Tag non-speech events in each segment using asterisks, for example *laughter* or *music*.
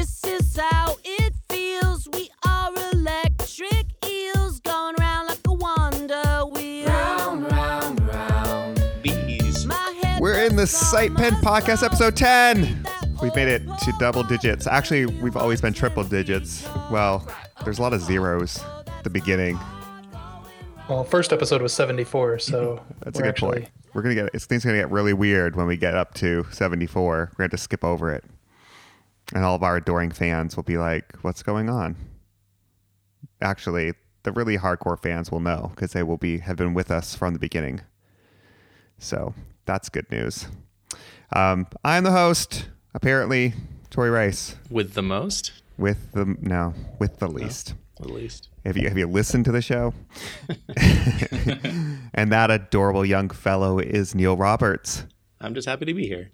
This is how it feels. We are electric eels going round like a wonder wheel. Round, round, round. Bees. We're in the SitePen Podcast, episode 10. We've made it to double digits. Actually, we've always been triple digits. Well, there's a lot of zeros at the beginning. Well, first episode was 74, so *laughs* That's a good actually, point. We're gonna get it's things gonna get really weird when we get up to 74. We're gonna have to skip over it, and all of our adoring fans will be like, "What's going on?" Actually, the really hardcore fans will know because they will be have been with us from the beginning. So that's good news. Um, I'm the host, apparently, Tori Rice, With the most, with the no, with the least. The least. Have you have you listened to the show? *laughs* *laughs* and that adorable young fellow is Neil Roberts. I'm just happy to be here.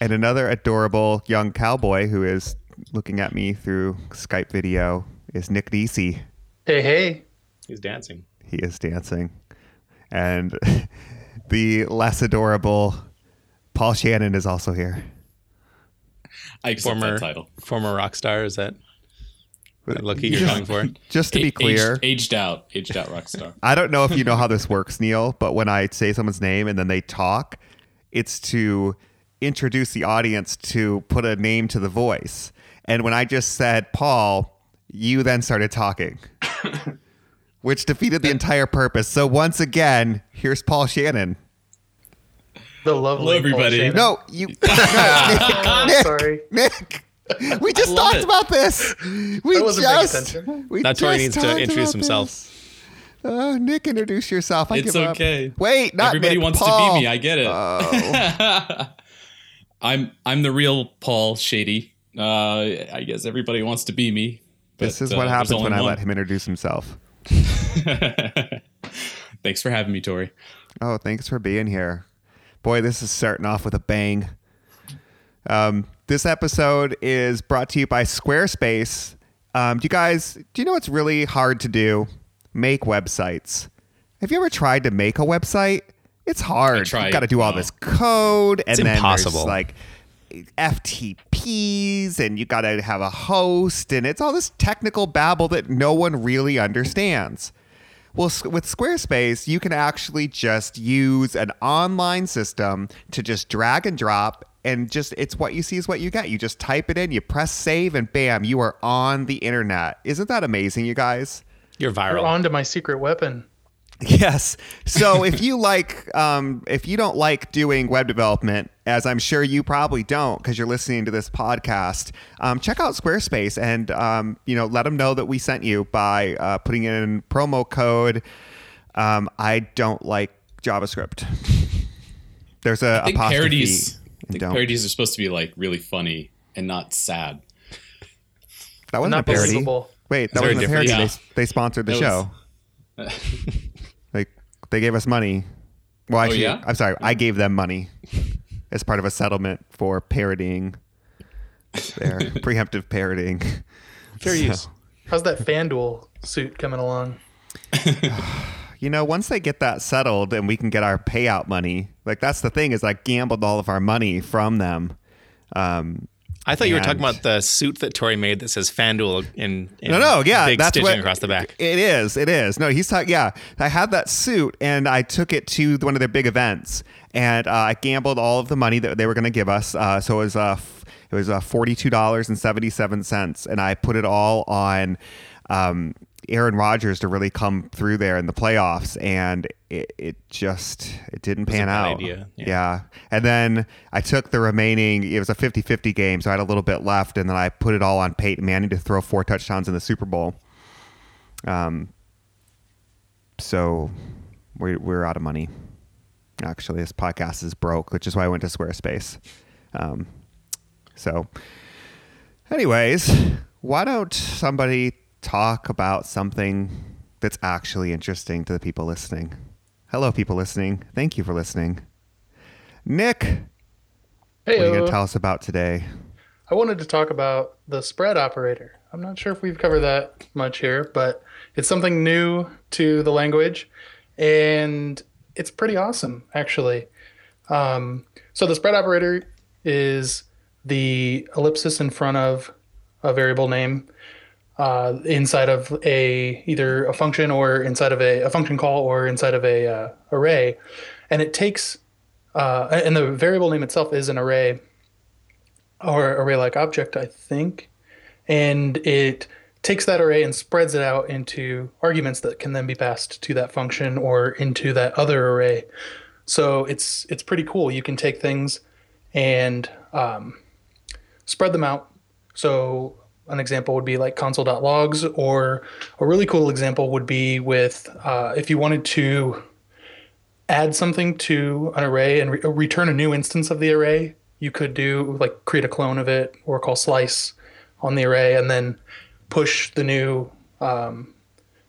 And another adorable young cowboy who is looking at me through Skype video is Nick Nisi. hey, hey, He's dancing. He is dancing. And *laughs* the less adorable Paul Shannon is also here. I accept Former that title. former rock star. Is that that look you're going for? Just to be clear, aged, aged out, aged out rock star. *laughs* I don't know if you know how this works, Neil, but when I say someone's name and then they talk, it's to introduce the audience to put a name to the voice. And when I just said Paul, you then started talking, *coughs* which defeated the entire purpose. So once again, here's Paul Shannon. the lovely Hello, everybody. Paul Shannon. No, you, *laughs* *laughs* Oh, *laughs* Nick, sorry. Nick. We just talked it. about this. We I wasn't paying just, attention. we Now Tori needs to introduce himself. this. Oh, Nick, introduce yourself. I It's give up. okay. Wait, not Everybody Nick, wants Paul. to be me. I get it. Oh. I'm I'm the real Paul Shady. Uh, I guess everybody wants to be me. This is uh, what there's happens when I one. let him introduce himself. *laughs* Thanks for having me, Tori. Oh, thanks for being here. Boy, this is starting off with a bang. Um, this episode is brought to you by Squarespace. Um, do you guys, do you know what's really hard to do? Make websites. Have you ever tried to make a website? It's hard. You've got to do all No. this uh, code, and It's then impossible. there's like FTPs, and you got to have a host, and it's all this technical babble that no one really understands. Well, with Squarespace, you can actually just use an online system to just drag and drop, and just it's what you see is what you get. You just type it in, you press save, and bam, you are on the internet. Isn't that amazing, you guys? You're We're viral. on to my secret weapon. Yes. So if you like, um, if you don't like doing web development, as I'm sure you probably don't because you're listening to this podcast, um, check out Squarespace and um, you know let them know that we sent you by uh, putting in promo code. Um, I don't like JavaScript. There's a I think apostrophe. parodies. I think don't. parodies are supposed to be like really funny and not sad. That wasn't Not a parody. believable. Wait, that wasn't a parody. difference? They, they sponsored the That show. *laughs* was- like they gave us money. Well, actually, yeah? I'm sorry. I gave them money as part of a settlement for parodying their *laughs* preemptive parodying. Fair So, use. How's that FanDuel suit coming along? *sighs* You know, once they get that settled and we can get our payout money, like that's the thing is I gambled all of our money from them. Um, I thought you were talking about the suit that Tori made that says FanDuel in, in No, no, yeah, big that's stitching what across the back. It is, it is. No, he's talking. Yeah, I had that suit and I took it to one of their big events, and uh, I gambled all of the money that they were going to give us. Uh, so it was uh, f- it was uh, forty two dollars and seventy seven cents, and I put it all on. Um, Aaron Rodgers to really come through there in the playoffs, and it, it just it didn't was pan out. yeah. yeah. And then I took the remaining, it was a 50 50 game, so I had a little bit left, and then I put it all on Peyton Manning to throw four touchdowns in the Super Bowl. Um, so we, we're out of money. Actually, this podcast is broke, which is why I went to Squarespace. Um, so, anyways, why don't somebody talk about something that's actually interesting to the people listening? Hello, people listening. Thank you for listening. Nick, Hey, what are you going to tell us about today? I wanted to talk about the spread operator. I'm not sure if we've covered that much here, but it's something new to the language, and it's pretty awesome, actually. Um, so the spread operator is the ellipsis in front of a variable name uh, inside of a either a function or inside of a, a function call or inside of a uh, array, and it takes uh, and the variable name itself is an array or array like object, I think, and it takes that array and spreads it out into arguments that can then be passed to that function or into that other array. So it's it's pretty cool. You can take things and um, spread them out. So an example would be like console.logs, or a really cool example would be with uh, if you wanted to add something to an array and re- return a new instance of the array, you could do like create a clone of it or call slice on the array and then push the new um,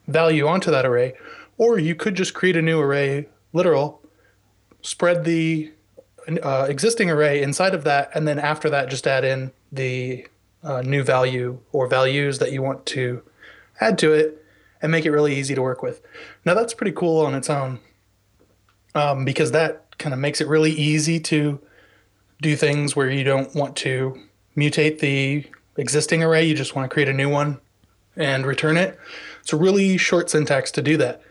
value onto that array. Or you could just create a new array, literal, spread the uh, existing array inside of that, and then after that, just add in the uh, new value or values that you want to add to it and make it really easy to work with. Now, that's pretty cool on its own um, because that kind of makes it really easy to do things where you don't want to mutate the existing array, you just want to create a new one and return it. It's a really short syntax to do that.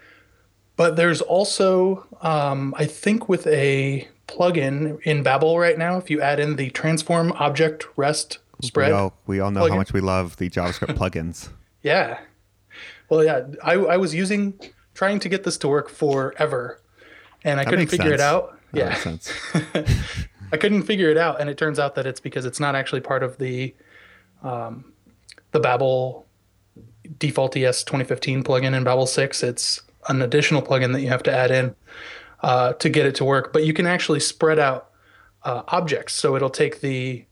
But there's also, um, I think, with a plugin in Babel right now, if you add in the transform object rest spread. We all, we all know plugin. how much we love the JavaScript plugins. *laughs* Yeah. Well, yeah, I, I was using, trying to get this to work forever, and I That couldn't figure it out. That yeah. sense. *laughs* I couldn't figure it out, and it turns out that it's because it's not actually part of the um, the Babel default ES 2015 plugin in Babel 6. It's an additional plugin that you have to add in uh, to get it to work. But you can actually spread out uh, objects, so it'll take the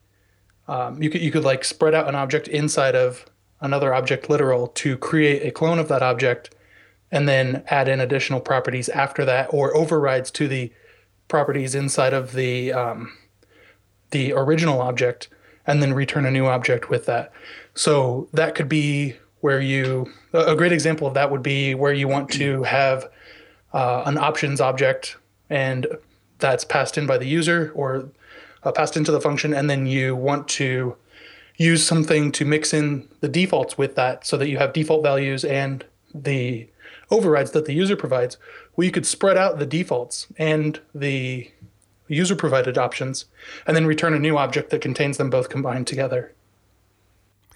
um, you could you could like spread out an object inside of another object literal to create a clone of that object, and then add in additional properties after that, or overrides to the properties inside of the um, the original object and then return a new object with that. So that could be where you a great example of that would be where you want to have uh, an options object and that's passed in by the user or uh, passed into the function and then you want to use something to mix in the defaults with that so that you have default values and the overrides that the user provides well you could spread out the defaults and the user provided options and then return a new object that contains them both combined together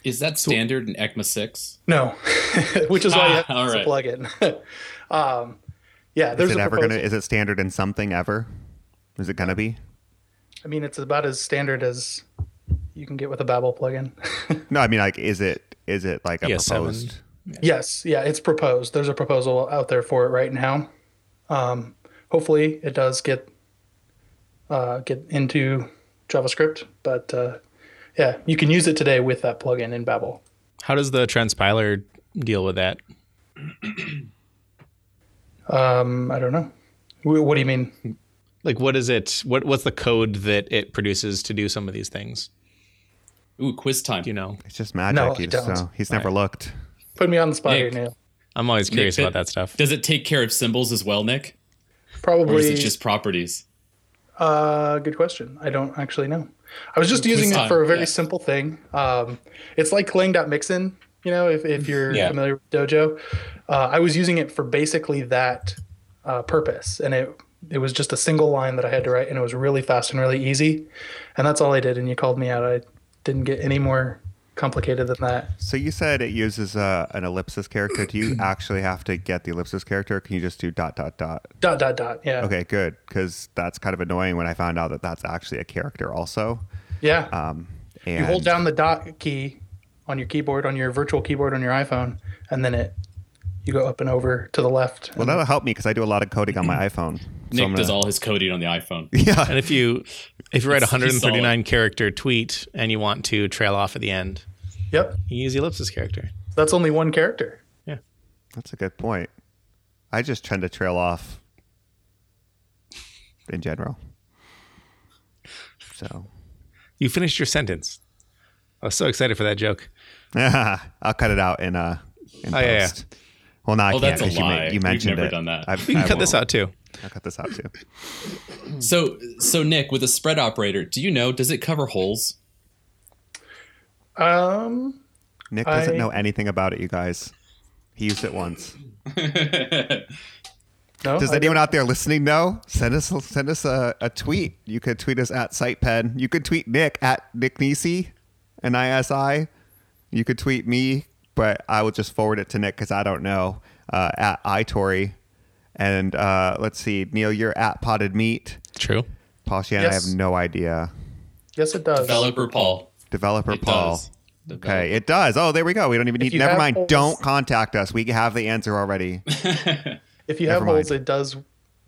Is that standard in ECMA 6? no *laughs* which is why you have Ah, to right. plug in *laughs* um, yeah Is there's it a ever proposal. gonna? Is it standard in something ever? Is it gonna be? I mean it's about as standard as you can get with a babel plugin *laughs* No, I mean like, is it? Is it like a ES7. proposed? Yes, yeah, it's proposed. There's a proposal out there for it right now. Um, hopefully, it does get uh, get into JavaScript, but uh, yeah, you can use it today with that plugin in Babel. How does the transpiler deal with that? Um, I don't know. What do you mean? Like, what is it? What what's the code that it produces to do some of these things? Ooh, quiz time. Do you know? It's just magic. No, I he's, don't. so he's never looked. Put me on the spot Nick. here, Neil. I'm always curious Nick, about that stuff. Does it take care of symbols as well, Nick? Probably. Or Probably. is it just properties? Uh, good question. I don't actually know. I was just Quiz using it for a very yeah. simple thing. Um, it's like lang.mixin, you know, if, if you're Yeah. familiar with Dojo. Uh, I was using it for basically that uh, purpose. And it, it was just a single line that I had to write, and it was really fast and really easy. And that's all I did. And you called me out. I didn't get any more complicated than that. So you said it uses uh, an ellipsis character. Do you *clears throat* actually have to get the ellipsis character? Or can you just do dot dot dot? Dot, dot, dot. Yeah. Okay, good. Because that's kind of annoying when I found out that that's actually a character also. Yeah. Um, and you hold down the dot key on your keyboard, on your virtual keyboard on your iPhone, and then it you go up and over to the left. Well, that'll help me because I do a lot of coding on my *clears throat* iPhone. So Nick I'm does all his coding on the iPhone. *laughs* Yeah. And if you if you write a He's- he's 139 character tweet and you want to trail off at the end, Yep. you use the ellipsis character. That's only one character. Yeah, that's a good point. I just tend to trail off in general. So You finished your sentence. I was so excited for that joke. *laughs* I'll cut it out in uh in Oh, yeah, yeah. Post. Well, no, I Oh, can't. that's a 'cause you, ma- lie. you We've mentioned never it. done that. I've- We can I cut this won't. out too. I'll cut this out too. So, so Nick, with a spread operator, do you know does it cover holes? Um, Nick doesn't I- know anything about it, you guys. He used it once. *laughs* no. Does I anyone out there listening know? Send us send us a, a tweet. You could tweet us at SitePen. You could tweet Nick at Nick Nisi, N I S I. You could tweet me, but I will just forward it to Nick because I don't know. Uh, at iTory. And uh, let's see, Neil, you're at Potted Meat. True. Paul Shannon, I have no idea. Yes, it does. Developer Paul. Developer It Paul. does. Okay, it does. Oh, there we go. We don't even need. Never mind. holes- Don't contact us. We have the answer already. *laughs* If you Never have holes, mind. it does.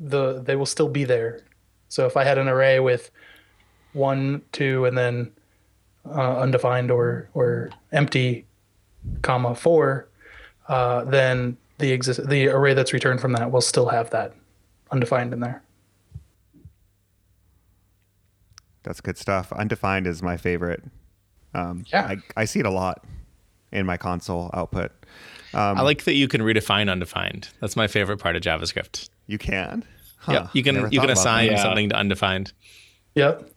The they will still be there. So if I had an array with one, two, and then uh, undefined or or empty, comma four, uh, then the exist the array that's returned from that will still have that undefined in there. That's good stuff. Undefined is my favorite. Um, Yeah. I, I see it a lot in my console output. I like that you can redefine undefined. That's my favorite part of JavaScript. You can. Huh, yeah, you never can you can assign that. Yeah. something to undefined. Yep.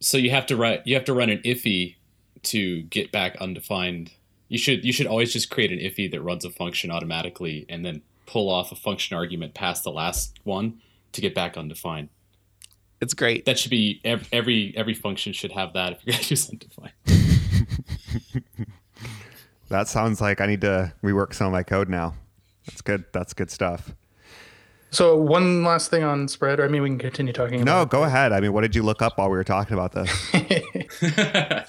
So you have to write you have to run an IIFE to get back undefined. You should you should always just create an IIFE that runs a function automatically and then pull off a function argument past the last one to get back undefined. It's great. That should be ev- every every function should have that if you're gonna *laughs* use undefined. *laughs* That sounds like I need to rework some of my code now. That's good. That's good stuff. So one last thing on spread. I mean, we can continue talking. No, about go ahead. I mean, what did you look up while we were talking about this?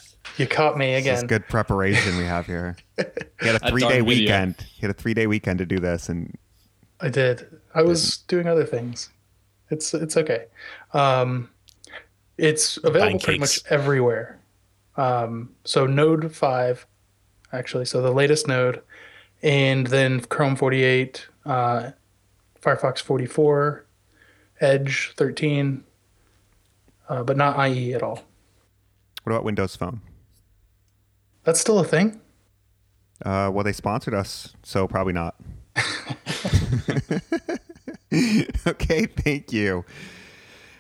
*laughs* You caught me This is again. good preparation we have here. *laughs* You had a A three dark day video. weekend. You had a three day weekend to do this, and I did. I was doing other things. It's it's okay. Um, it's available Buying pretty much everywhere. Um, so Node five, actually, so the latest node, and then Chrome forty eight, uh, Firefox forty four, Edge thirteen, uh, but not IE at all. what about Windows Phone? That's still a thing. Uh, well, they sponsored us, so probably not. *laughs* okay, thank you.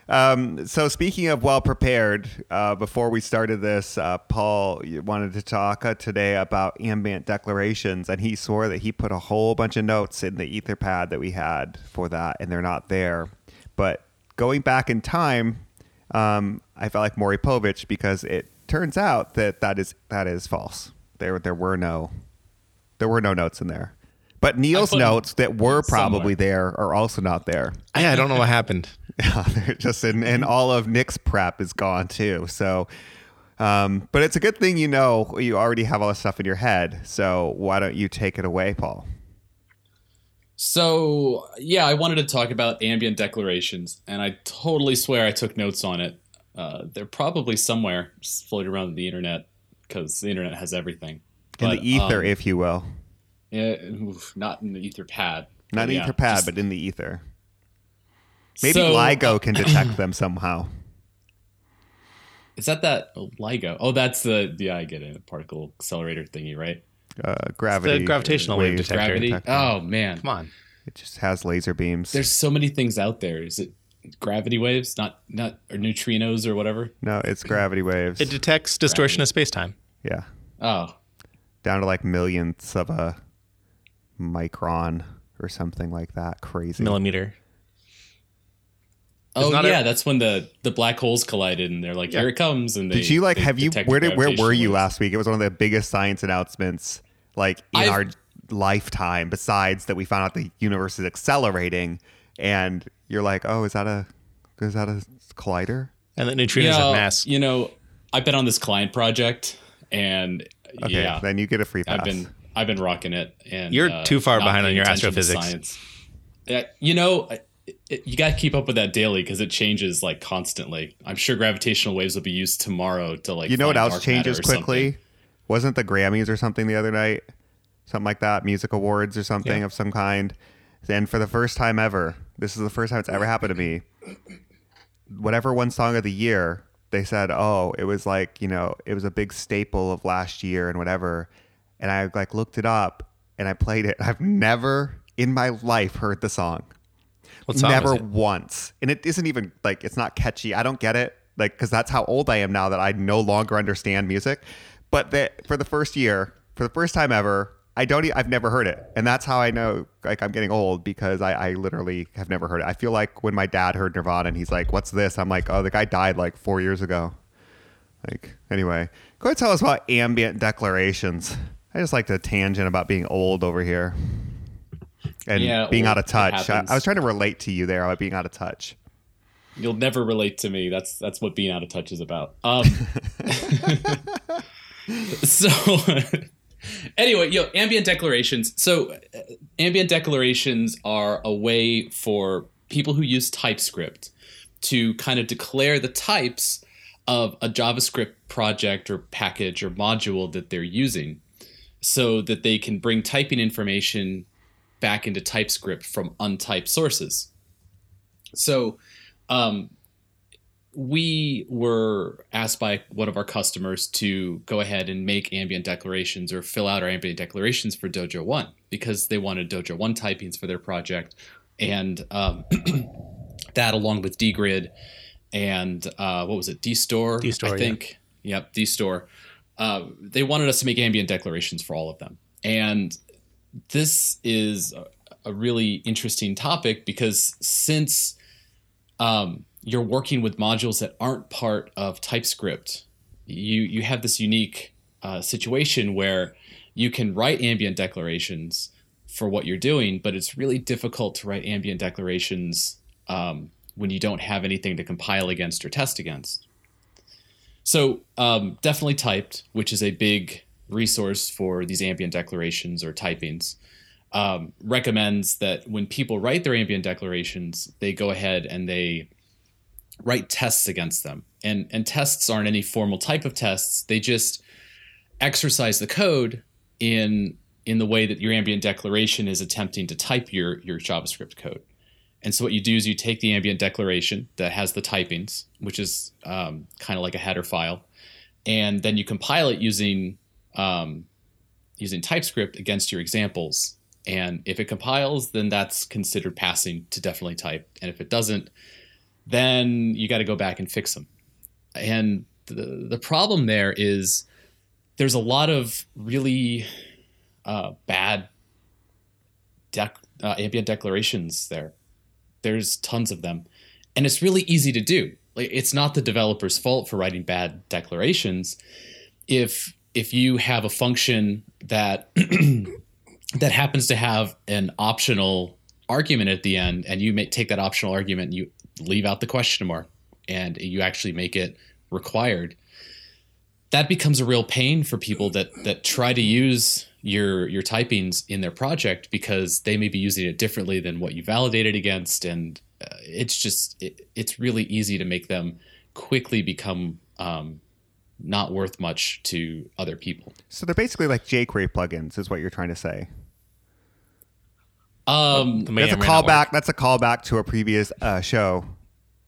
Um, so, speaking of well prepared, uh, before we started this, uh, Paul wanted to talk uh, today about ambient declarations, and he swore that he put a whole bunch of notes in the Etherpad that we had for that, and they're not there. But going back in time, um, I felt like Maury Povich because it turns out that that is that is false. There there were no there were no notes in there. But Neil's notes that were probably somewhere. there are also not there. I, I don't know what happened. *laughs* Yeah, they're just in, and all of Nick's prep is gone too. So, um, but it's a good thing you know you already have all this stuff in your head. So why don't you take it away, Paul? So yeah, I wanted to talk about ambient declarations, and I totally swear I took notes on it. Uh, they're probably somewhere just floating around the internet because the internet has everything. In But, the ether, um, if you will, yeah, oof, not in the ether pad. not in yeah, ether pad, just- but in the ether. Maybe So, LIGO can *clears throat* detect them somehow. Is that that oh, LIGO? Oh, that's the yeah, I get it. Particle accelerator thingy, right? Uh, gravity, gravitational wave waves detector. Gravity. detector. Oh man, Come on. It just has laser beams. there's so many things out there. Is it gravity waves? Not not or neutrinos or whatever? no, it's gravity waves. It detects distortion of space time. yeah, Oh, down to like millionths of a micron or something like that. Crazy. Millimeter. oh yeah, a- that's when the the black holes collided, and they're like, Yeah. here it comes. And they, Did you like? they Have you? Where did? Where were you waves. last week? It was one of the biggest science announcements, like in I've- our lifetime. Besides that, we found out the universe is accelerating, and you're like, oh, is that a? Is that a collider? And the neutrinos Yeah, have mass. you know, I've been on this client project, and Okay, yeah, then you get a free pass. I've been I've been rocking it, and You're uh, too far behind on your astrophysics. Science. You know, it, you got to keep up with that daily because it changes like constantly. I'm sure gravitational waves will be used tomorrow to like. you know what else changes or something. quickly? Wasn't the Grammys or something the other night? Something like that, music awards or something Yeah. of some kind. And for the first time ever, this is the first time it's ever happened to me. *coughs* Whatever one song of the year, they said, "Oh, it was like you know, it was a big staple of last year and whatever." And I like looked it up and I played it. I've never in my life heard the song. Song Never once. And it isn't even like it's not catchy. I don't get it. Like cuz that's how old I am now that I no longer understand music. but that for the first year, for the first time ever, I don't. e- I've never heard it, and that's how I know like I'm getting old because I, I literally have never heard it. I feel like when my dad heard Nirvana and he's like, "What's this?" I'm like, "Oh, the guy died like four years ago." Like anyway, go ahead and tell us about ambient declarations. I just like to tangent about being old over here and Yeah, being out of touch. I. I was trying to relate to you there about being out of touch. You'll never relate to me. That's that's what being out of touch is about. Um, *laughs* so *laughs* anyway, know, ambient declarations. So uh, ambient declarations are a way for people who use TypeScript to kind of declare the types of a JavaScript project or package or module that they're using so that they can bring typing information back into TypeScript from untyped sources. So um, we were asked by one of our customers to go ahead and make ambient declarations or fill out our ambient declarations for Dojo One because they wanted Dojo One typings for their project, and um, *clears throat* that along with dgrid and uh, what was it, dstore, dstore, I yeah. think. Yep, dstore. Uh, they wanted us to make ambient declarations for all of them, and this is a, a really interesting topic because since um, you're working with modules that aren't part of TypeScript, you you have this unique uh, situation where you can write ambient declarations for what you're doing, but it's really difficult to write ambient declarations um, when you don't have anything to compile against or test against. So um, definitely typed, which is a big resource for these ambient declarations or typings um, recommends that when people write their ambient declarations, they go ahead and they write tests against them. And and tests aren't any formal type of tests. They just exercise the code in in the way that your ambient declaration is attempting to type your your JavaScript code. And so what you do is you take the ambient declaration that has the typings, which is um, kind of like a header file, and then you compile it using um, using TypeScript against your examples. And if it compiles, then that's considered passing to definitely type. And if it doesn't, then you got to go back and fix them. And the the problem there is there's a lot of really uh, bad dec- uh, ambient declarations there. There's tons of them, and it's really easy to do. Like it's not the developer's fault for writing bad declarations. If if you have a function that *clears throat* that happens to have an optional argument at the end, and you may take that optional argument and you leave out the question mark, and you actually make it required. That becomes a real pain for people that that try to use your your typings in their project because they may be using it differently than what you validated against, and uh, it's just it, it's really easy to make them quickly become um, not worth much to other people. So they're basically like jQuery plugins, is what you're trying to say. Um, The That's a or may not callback. That's a callback to a previous uh, show.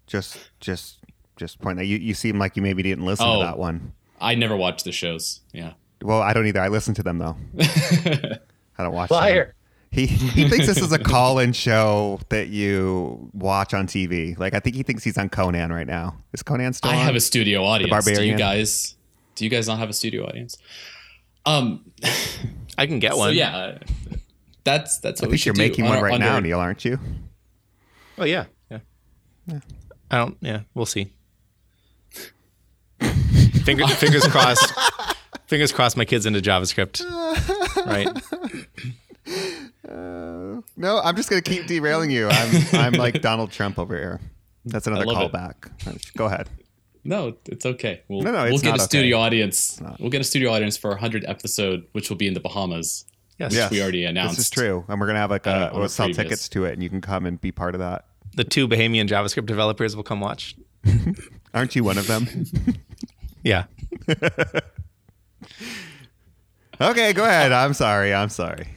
Just, just, just point that you, you seem like you maybe didn't listen Oh. to that one. I never watched the shows. Yeah. Well, I don't either. I listen to them though. *laughs* I don't watch. them. Liar. He he thinks this is a call-in show that you watch on TV. Like I think he thinks he's on Conan right now. Is Conan still I on? have a studio audience. Do you guys? Do you guys not have a studio audience? Um. I can get *laughs* So one. yeah, that's that's I what we think you're should do. making one uh, Under- right now, Neil, aren't you? Oh yeah. Yeah. I don't. Yeah. We'll see. *laughs* Finger, fingers crossed. Fingers crossed. My kid's into JavaScript. Right. Uh, no, I'm just gonna keep derailing you. I'm I'm like Donald Trump over here. That's another love it. callback. Go ahead. No, it's okay. We'll, No, no, we'll get not a okay. studio audience. We'll get a studio audience for our hundred episode, which will be in the Bahamas. Yes. Yes, we already announced. This is true, and we're gonna have like Uh, a on we'll sell previous. tickets to it, and you can come and be part of that. The two Bahamian JavaScript developers will come watch. *laughs* Aren't you one of them? *laughs* Yeah. *laughs* okay, go ahead. I'm sorry. I'm sorry.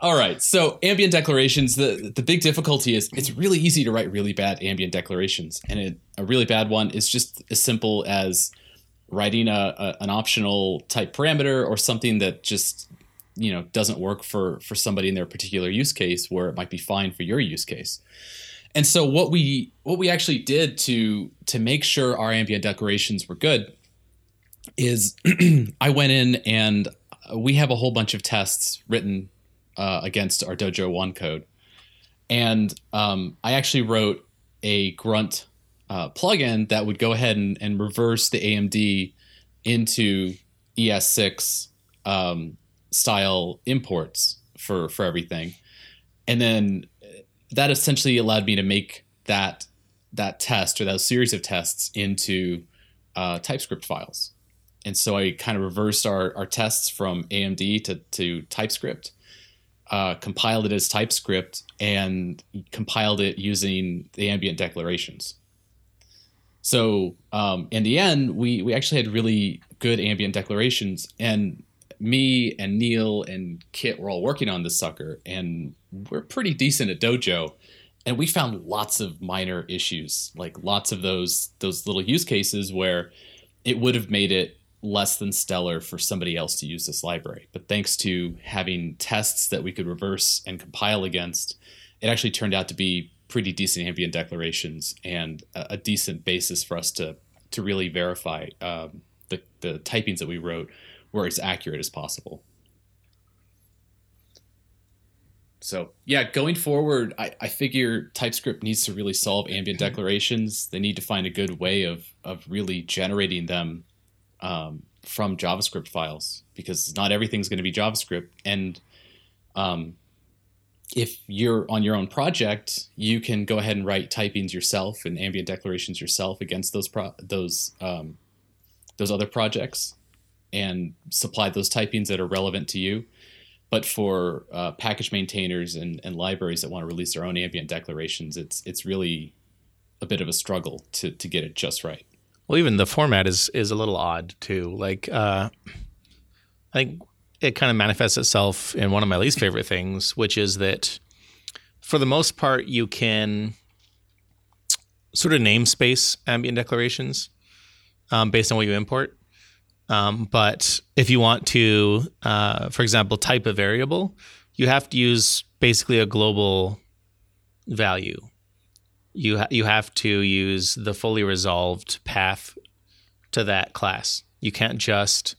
All right. So ambient declarations. The the big difficulty is it's really easy to write really bad ambient declarations, and it, a really bad one is just as simple as writing a, a an optional type parameter or something that just you know doesn't work for for somebody in their particular use case where it might be fine for your use case. And so what we what we actually did to to make sure our ambient decorations were good is *clears throat* I went in and we have a whole bunch of tests written uh, against our Dojo One code, and um, I actually wrote a grunt uh, plugin that would go ahead and, and reverse the AMD into ES6 um, style imports for for everything, and then that essentially allowed me to make that that test or that series of tests into uh, TypeScript files. And so I kind of reversed our, our tests from AMD to, to TypeScript, uh, compiled it as TypeScript, and compiled it using the ambient declarations. So um, in the end, we, we actually had really good ambient declarations. And me and Neil and Kit were all working on this sucker, and we're pretty decent at Dojo and we found lots of minor issues like lots of those those little use cases where it would have made it less than stellar for somebody else to use this library. But thanks to having tests that we could reverse and compile against it actually turned out to be pretty decent ambient declarations and a, a decent basis for us to to really verify um, the, the typings that we wrote were as accurate as possible So yeah, going forward, I, I figure TypeScript needs to really solve ambient declarations. They need to find a good way of of really generating them um, from JavaScript files because not everything's going to be JavaScript. And um, if you're on your own project, you can go ahead and write typings yourself and ambient declarations yourself against those pro- those um, those other projects and supply those typings that are relevant to you but for uh, package maintainers and, and libraries that want to release their own ambient declarations, it's it's really a bit of a struggle to to get it just right. Well, even the format is is a little odd too. Like, uh, I think it kind of manifests itself in one of my least favorite *laughs* things, which is that for the most part, you can sort of namespace ambient declarations um, based on what you import. Um, but if you want to, uh, for example, type a variable, you have to use basically a global value. You ha- you have to use the fully resolved path to that class. You can't just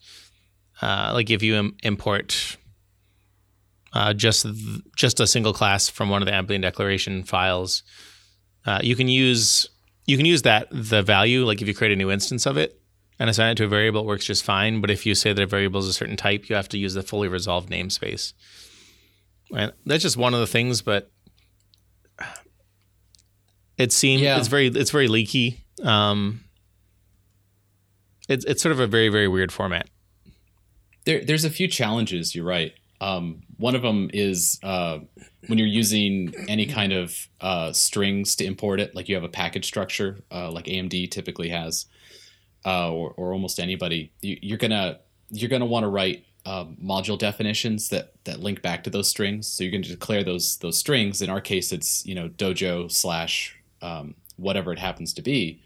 uh, like if you Im- import uh, just th- just a single class from one of the ambient declaration files. Uh, you can use you can use that the value like if you create a new instance of it and assign it to a variable, it works just fine. But if you say that a variable is a certain type, you have to use the fully resolved namespace. And that's just one of the things, but it seems yeah. it's very it's very leaky. Um, it's it's sort of a very very weird format. There, there's a few challenges. You're right. Um, one of them is uh, when you're using any kind of uh, strings to import it, like you have a package structure, uh, like AMD typically has uh, or, or almost anybody, you, are gonna you're gonna want to write um, module definitions that that link back to those strings. So you're going to declare those those strings. In our case, it's you know dojo slash um, whatever it happens to be.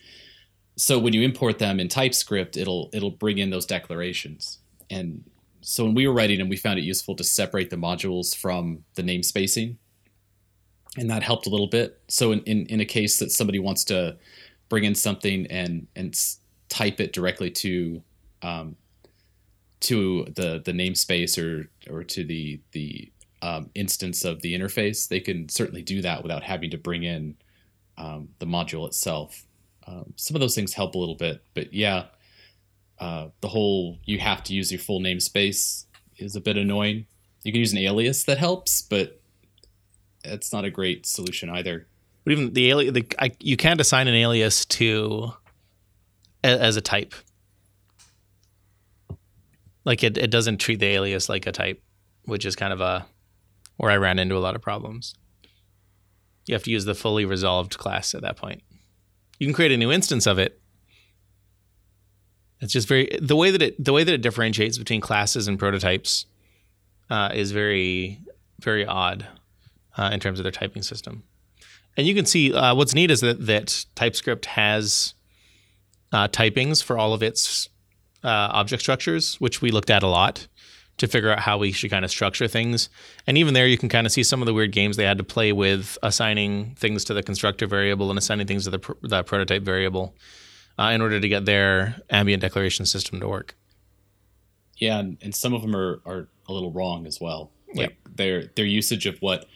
So when you import them in TypeScript, it'll it'll bring in those declarations. And so when we were writing them, we found it useful to separate the modules from the namespacing, and that helped a little bit. So in, in, in a case that somebody wants to bring in something and and type it directly to um, to the the namespace or or to the the um, instance of the interface, they can certainly do that without having to bring in um, the module itself. Um, some of those things help a little bit, but yeah, uh, the whole you have to use your full namespace is a bit annoying. You can use an alias that helps, but it's not a great solution either. But even the alias, the, you can't assign an alias to as a type. Like it, it doesn't treat the alias like a type, which is kind of a where I ran into a lot of problems. You have to use the fully resolved class at that point. You can create a new instance of it. It's just very the way that it the way that it differentiates between classes and prototypes uh, is very very odd uh, in terms of their typing system. And you can see uh, what's neat is that that TypeScript has uh, typings for all of its uh, object structures, which we looked at a lot to figure out how we should kind of structure things. And even there, you can kind of see some of the weird games they had to play with assigning things to the constructor variable and assigning things to the, pr- the prototype variable. uh, in order to get their ambient declaration system to work. Yeah, and, and some of them are, are a little wrong as well. Like their their usage of what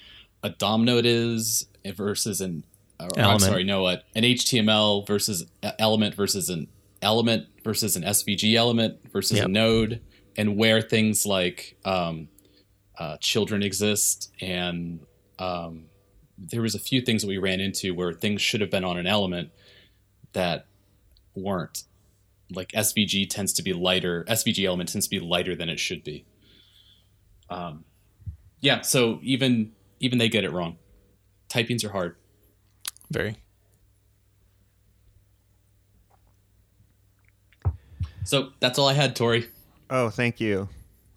a DOM node is versus an or, I'm sorry, no, what an HTML versus element versus an element versus an SVG element versus Yep. a node, and where things like um, uh, children exist, and um, there was a few things that we ran into where things should have been on an element that weren't. Like SVG tends to be lighter. SVG element tends to be lighter than it should be. Um, yeah, so even even they get it wrong. Typings are hard. Very. So that's all I had, Tori. Oh, thank you.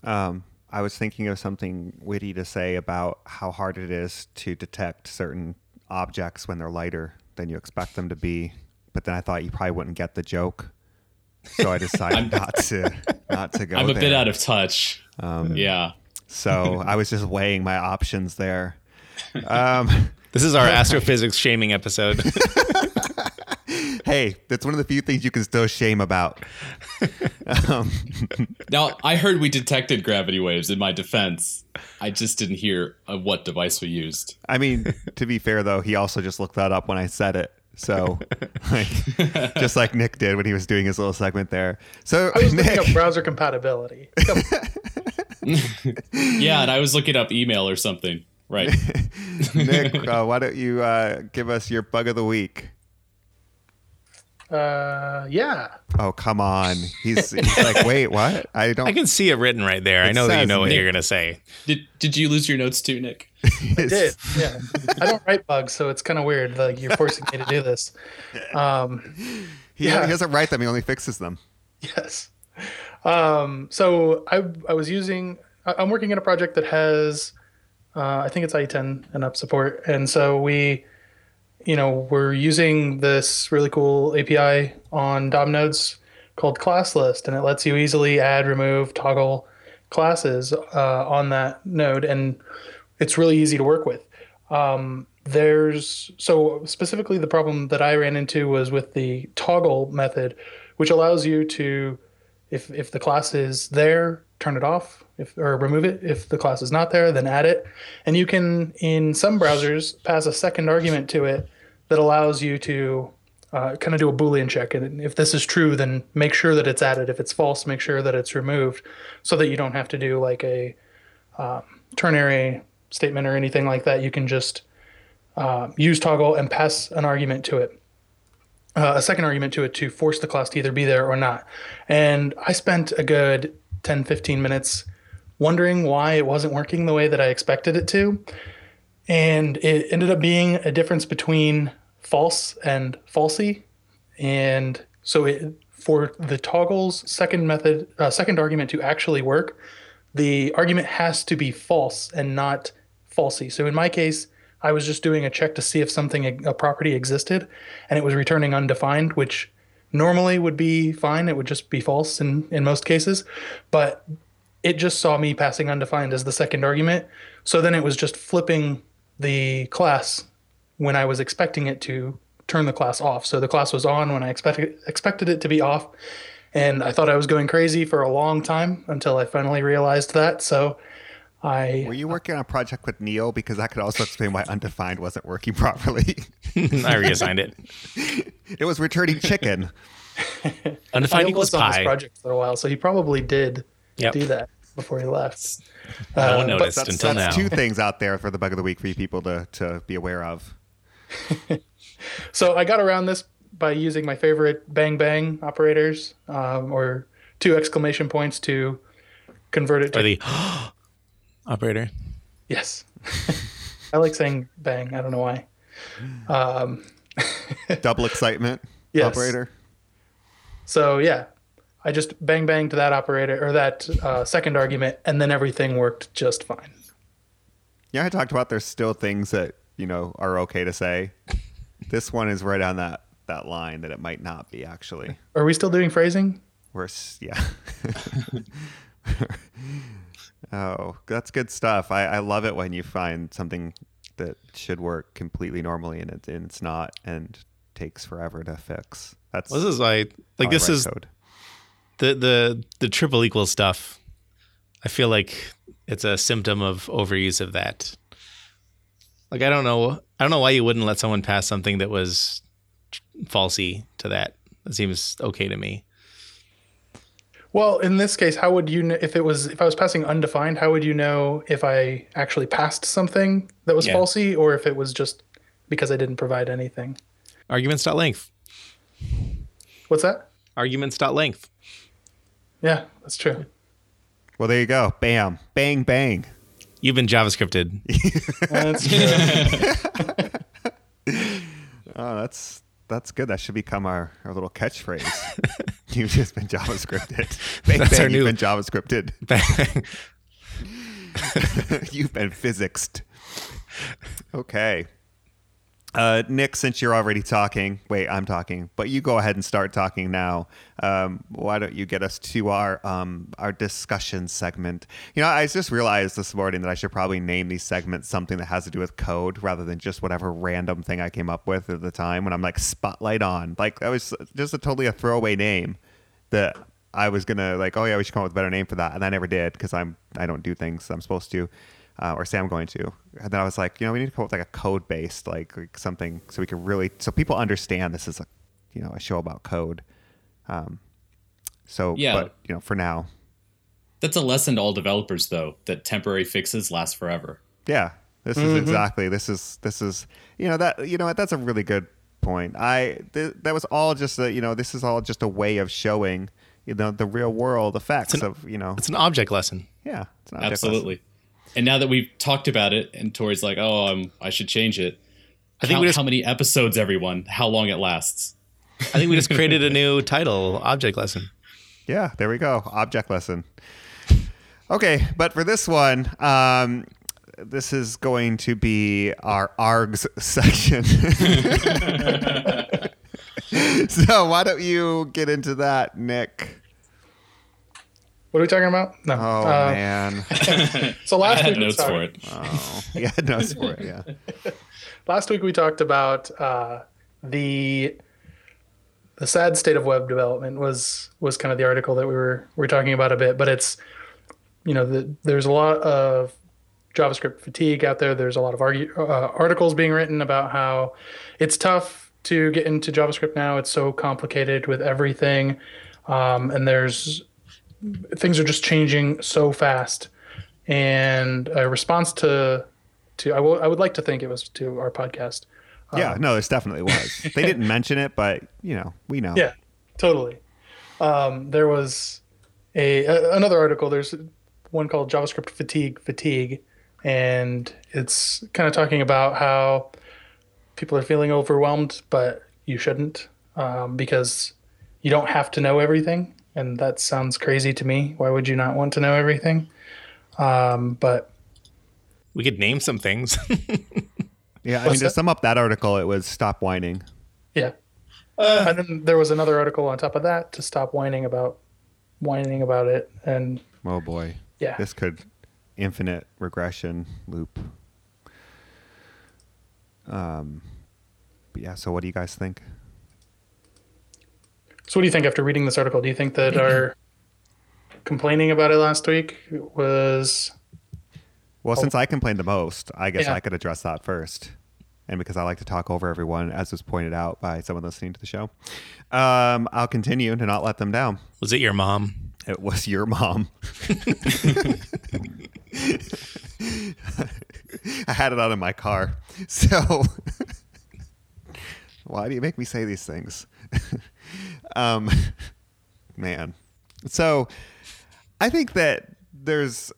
Um, I was thinking of something witty to say about how hard it is to detect certain objects when they're lighter than you expect them to be. But then I thought you probably wouldn't get the joke, so I *laughs* decided not to not to go. I'm a there. bit out of touch. yeah. So I was just weighing my options there. *laughs* Um, This is our astrophysics shaming episode. *laughs* hey, that's one of the few things you can still shame about. *laughs* Um, Now I heard we detected gravity waves. In my defense, I just didn't hear uh, what device we used. I mean, to be fair though, he also just looked that up when I said it. So, *laughs* like, just like Nick did when he was doing his little segment there. So, I was looking Nick, up browser compatibility. Yeah, and I was looking up email or something. Right. *laughs* Nick, uh, why don't you uh, give us your bug of the week? Uh, yeah. Oh, come on. He's, he's like, wait, what? I *laughs* don't. I can see it written right there. I know that you says know what you're gonna say. Did Did you lose your notes too, Nick? *laughs* I did. Yeah. I don't write bugs, so it's kind of weird. Like you're forcing me to do this. Um, He, Yeah. he doesn't write them. He only fixes them. yes. Um, so I, I was using, I- I'm working in a project that has, uh, I think it's IE10 and up support. And so we, you know, we're using this really cool API on DOM nodes called class list, and it lets you easily add, remove, toggle classes uh, on that node. And it's really easy to work with. Um, there's so specifically the problem that I ran into was with the toggle method, which allows you to, if if the class is there, turn it off, if or remove it. If the class is not there, then add it, and you can in some browsers pass a second argument to it that allows you to uh, kind of do a boolean check. And if this is true then make sure that it's added. If it's false make sure that it's removed so that you don't have to do like a um, ternary statement or anything like that. You can just uh, use toggle and pass an argument to it uh, a second argument to it to force the class to either be there or not. And i spent a good 10 15 minutes wondering why it wasn't working the way that i expected it to. And it ended up being a difference between false and falsy. And so it for the toggles second method uh, second argument to actually work the argument has to be false and not falsy. So in my case i was just doing a check to see if something a property existed and it was returning undefined which normally would be fine it would just be false in in most cases but it just saw me passing undefined as the second argument. So then it was just flipping the class when I was expecting it to turn the class off. So the class was on when I expected expected it to be off. And I thought I was going crazy for a long time until I finally realized that. So I Were you working on a project with Neil? Because that could also explain why undefined wasn't working *laughs* properly. *laughs* I reassigned it. it was returning chicken. *laughs* Undefined I equals was on this project for a while, so he probably did Yep. do that before he left. No Uh, one but noticed That's, until that's now. two things out there for the bug of the week for you people to, to be aware of. So I got around this by using my favorite bang bang operators, um, or two exclamation points to convert it to Or the *gasps* *gasps* *gasps* operator. yes. *laughs* I like saying bang. I don't know why. Um, *laughs* Double excitement Yes. operator. so yeah, I just bang bang to that operator or that uh, second argument, and then everything worked just fine. Yeah, I talked about there's still things that, you know, are okay to say. This one is right on that, that line that it might not be actually. Are we still doing phrasing? We're, yeah. *laughs* oh, that's good stuff. I, I love it when you find something that should work completely normally and, it, and it's not, and takes forever to fix. That's Well, this is how like, this is code. the the the triple equal stuff. I feel like it's a symptom of overuse of that. Like, I don't know, I don't know why you wouldn't let someone pass something that was falsy to that. That seems okay to me. Well, in this case, how would you know if it was if I was passing undefined? How would you know if I actually passed something that was Yeah. falsy, or if it was just because I didn't provide anything? Arguments.length. What's that? Arguments.length. Yeah, that's true. Well, there you go. Bam, bang, bang. You've been JavaScripted. *laughs* That's true. *laughs* Oh, that's that's good. That should become our, our little catchphrase. *laughs* You've just been JavaScripted. *laughs* Bang, That's bang, our you've new- been JavaScripted. Bang. *laughs* You've been physicsed. Okay. Uh, Nick, since you're already talking, wait, I'm talking, but you go ahead and start talking now. Um, why don't you get us to our um, our discussion segment? You know, I just realized this morning that I should probably name these segments something that has to do with code rather than just whatever random thing I came up with at the time when I'm like spotlight on. Like that was just a totally a throwaway name that I was gonna like, oh yeah, we should come up with a better name for that, and I never did because I'm I don't do things I'm supposed to, uh, or say I'm going to. And then I was like, you know, we need to come up with like a code based like, like something so we can really so people understand this is a you know a show about code. Um, so Yeah. but you know for now, That's a lesson to all developers, though, that temporary fixes last forever. yeah, this is exactly this is this is you know that you know what that's a really good point. I th- that was all just a you know this is all just a way of showing you know the real world effects an- of you know It's an object lesson. yeah it's an object lesson. Absolutely. And now that we've talked about it, and Tori's like, "Oh, um, I should change it." I think Count we just how many episodes, everyone, how long it lasts. I think we just created a *laughs* new title, object lesson. Yeah, there we go. Object lesson. Okay, but for this one, um, this is going to be our ARGs *laughs* section. *laughs* so why don't you get into that, Nick? What are we talking about? No. Oh Uh, man, *laughs* So I last had week, we notes talked- for it. oh yeah, notes for it. Yeah, *laughs* last week we talked about uh, the the sad state of web development was was kind of the article that we were we were talking about a bit, but it's you know the, there's a lot of JavaScript fatigue out there. There's a lot of argu- uh, articles being written about how it's tough to get into JavaScript now. It's so complicated with everything, um, and there's things are just changing so fast. And a response to to I will- I would like to think it was to our podcast. yeah. No, this definitely was. *laughs* They didn't mention it, but you know, we know. Yeah, totally. Um, there was a, a another article. There's one called JavaScript fatigue fatigue, and it's kind of talking about how people are feeling overwhelmed, but you shouldn't um, because you don't have to know everything, and that sounds crazy to me. Why would you not want to know everything? Um, but We could name some things. *laughs* Yeah, I mean, What's to sum up that article, it was stop whining. yeah, and then there was another article on top of that to stop whining about whining about it, and Oh boy. yeah, This could infinite regression loop. Um, but yeah. So, what do you guys think? So, what do you think after reading this article? Do you think that our *clears throat* complaining about it last week was Well, since I complained the most, I guess Yeah. I could address that first. And because I like to talk over everyone, as was pointed out by someone listening to the show, um, I'll continue to not let them down. Was it your mom? It was your mom. *laughs* I had it out in my car. *laughs* So, *laughs* why do you make me say these things? Um, *laughs* man. So, I think that there's,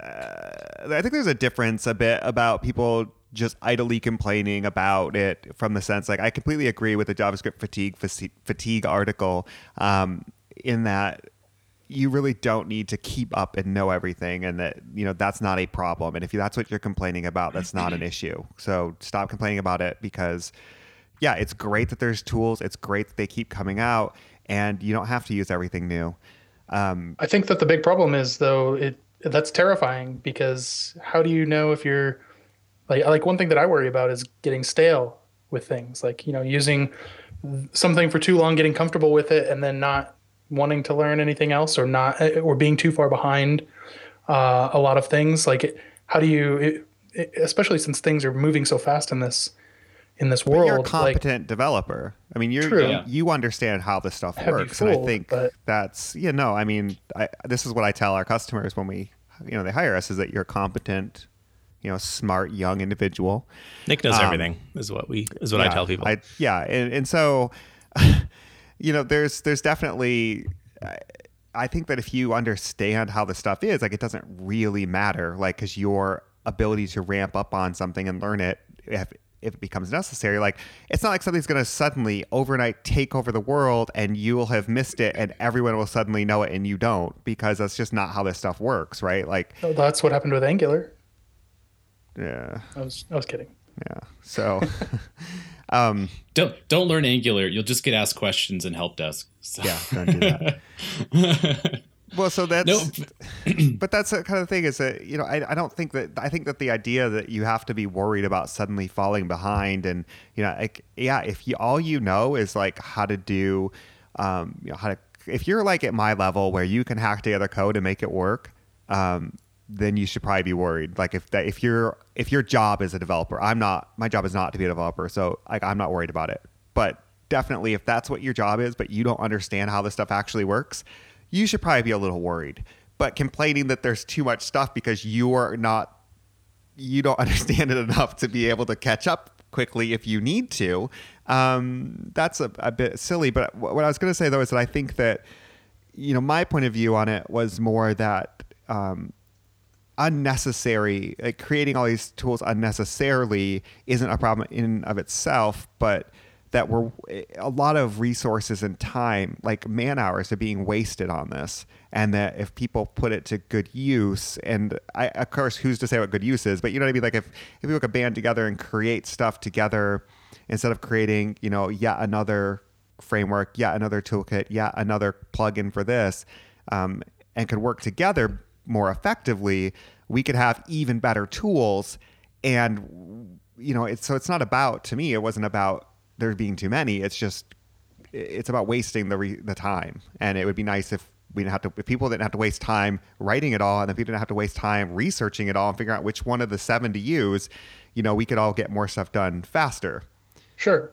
uh, I think there's a difference a bit about people just idly complaining about it from the sense like I completely agree with the JavaScript fatigue fatigue article um, in that you really don't need to keep up and know everything and that you know that's not a problem and if that's what you're complaining about that's not an *clears throat* issue so stop complaining about it because yeah it's great that there's tools. It's great that they keep coming out and you don't have to use everything new. Um, I think that the big problem is though it that's terrifying because how do you know if you're like like one thing that I worry about is getting stale with things. Like you know using something for too long, getting comfortable with it, and then not wanting to learn anything else, or not or being too far behind uh, a lot of things. Like, how do you, it, especially since things are moving so fast in this in this But world? you're a like, competent developer. I mean, you're, True. you Yeah. you understand how this stuff Have you works, and I think but- that's you know, I mean, I, this is what I tell our customers when we, you know, they hire us is that you're a competent, you know, smart young individual. Nick knows Um, everything. Is what we is what I tell people. I, yeah, and, and so, *laughs* you know, there's there's definitely. I- I think that if you understand how the stuff is, like it doesn't really matter, like because your ability to ramp up on something and learn it, if if it becomes necessary, like it's not like something's going to suddenly overnight take over the world and you will have missed it and everyone will suddenly know it and you don't because that's just not how this stuff works, right? Like, oh, that's what happened with Angular. yeah, I was I was kidding. yeah. So, *laughs* *laughs* um, Don't don't learn Angular. You'll just get asked questions in help desk. So. yeah, don't do that. *laughs* Well, so that's No, *clears throat* but that's the kind of thing is that you know I, I don't think that I think that the idea that you have to be worried about suddenly falling behind and you know like yeah if you all you know is like how to do um, you know how to if you're like at my level where you can hack together code and make it work um, then you should probably be worried. Like if that if you're if your job is a developer I'm not my job is not to be a developer so like I'm not worried about it. But definitely if that's what your job is but you don't understand how this stuff actually works you should probably be a little worried. But complaining that there's too much stuff because you are not, you don't *laughs* understand it enough to be able to catch up quickly if you need to, um, that's a, a bit silly. But what I was going to say though is that I think that, you know, my point of view on it was more that um, unnecessary, like creating all these tools unnecessarily isn't a problem in of itself, but that we're a lot of resources and time, like man hours, are being wasted on this. And that if people put it to good use, and I, of course, who's to say what good use is? But you know what I mean? Like if, if we look a band together and create stuff together instead of creating, you know, yet another framework, yet another toolkit, yet another plugin for this, um, and could work together more effectively, we could have even better tools. And you know, it's so it's not about to me. It wasn't about there being too many. It's just it's about wasting the re, the time. And it would be nice if we didn't have to if people didn't have to waste time writing it all, and if people didn't have to waste time researching it all and figuring out which one of the seven to use. You know, we could all get more stuff done faster. Sure,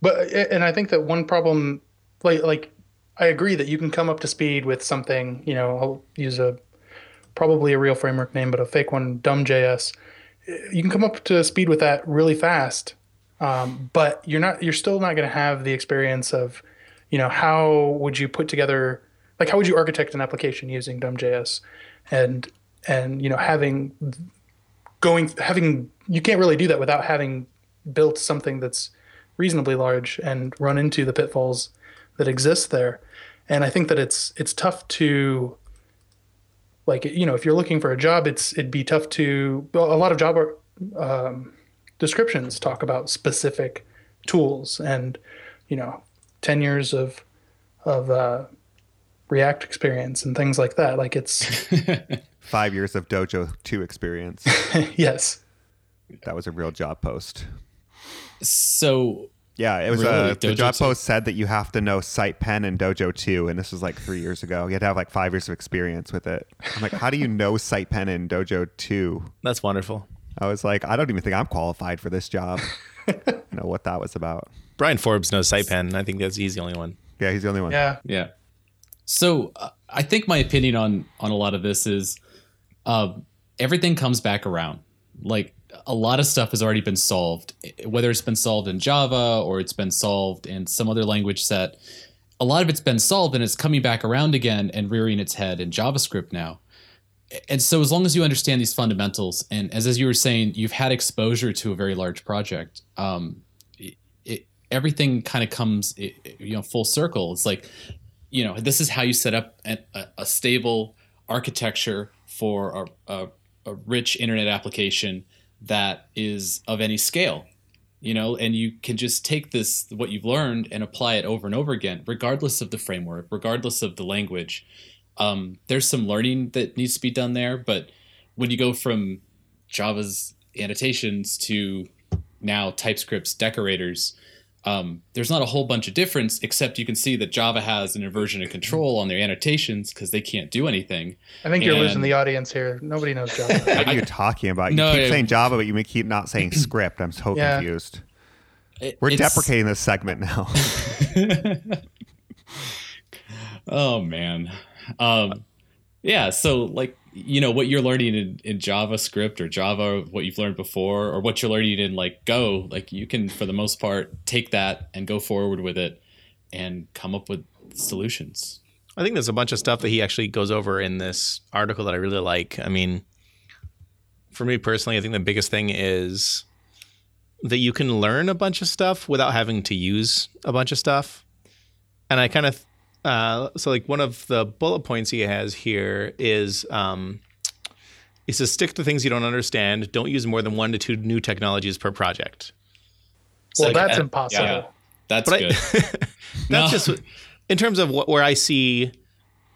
but and I think that one problem, like like, I agree that you can come up to speed with something. You know, I'll use a probably a real framework name, but a fake one, dumb.js. You can come up to speed with that really fast, um, but you're not. You're still not going to have the experience of, you know, how would you put together, like how would you architect an application using dumb.js, and and you know having going having you can't really do that without having built something that's reasonably large and run into the pitfalls that exist there. And I think that it's it's tough to like you know if you're looking for a job, it's it'd be tough to well, a lot of job um, descriptions talk about specific tools and you know ten years of of uh, React experience and things like that. Like it's *laughs* Five years of Dojo two experience. *laughs* yes, that was a real job post. So Yeah, it was Really? uh, the Dojo job 2? post said that you have to know SitePen and Dojo 2, and this was like three years ago. You had to have like five years of experience with it. I'm like, how do you know SitePen and Dojo 2? That's wonderful. I was like, I don't even think I'm qualified for this job. I *laughs* know what that was about. Bryan Forbes knows SitePen. I think that's he's the only one. Yeah, he's the only one. yeah, Yeah. So uh, I think my opinion on on a lot of this is uh, everything comes back around. Like a lot of stuff has already been solved, whether it's been solved in Java or it's been solved in some other language set. A lot of it's been solved and it's coming back around again and rearing its head in JavaScript now. And so, as long as you understand these fundamentals, and as as you were saying, you've had exposure to a very large project, um, it, it, everything kind of comes, i- you know, full circle. It's like you know this is how you set up a, a, a stable architecture for a, a, a rich internet application that is of any scale you know and you can just take this what you've learned and apply it over and over again regardless of the framework regardless of the language um, there's some learning that needs to be done there but when you go from java's annotations to now TypeScript's decorators, um, there's not a whole bunch of difference, except you can see that Java has an inversion of control on their annotations because they can't do anything. I think you're And- losing the audience here. Nobody knows Java. *laughs* What are you talking about? You No, keep yeah. saying Java, but you may keep not saying script. I'm so *clears throat* Yeah. confused. It- We're it's- deprecating this segment now. *laughs* Oh man. Um, yeah. So like you know what you're learning in, in JavaScript or Java, what you've learned before, or what you're learning in like Go, like you can for the most part take that and go forward with it and come up with solutions. I think there's a bunch of stuff that he actually goes over in this article that I really like. I mean, for me personally, I think the biggest thing is that you can learn a bunch of stuff without having to use a bunch of stuff. And I kind of, uh, so like one of the bullet points he has here is, um, he says, stick to things you don't understand. Don't use more than one to two new technologies per project. well, like, that's uh, impossible. Yeah, that's But I- good. *laughs* That's No. just in terms of what, where I see.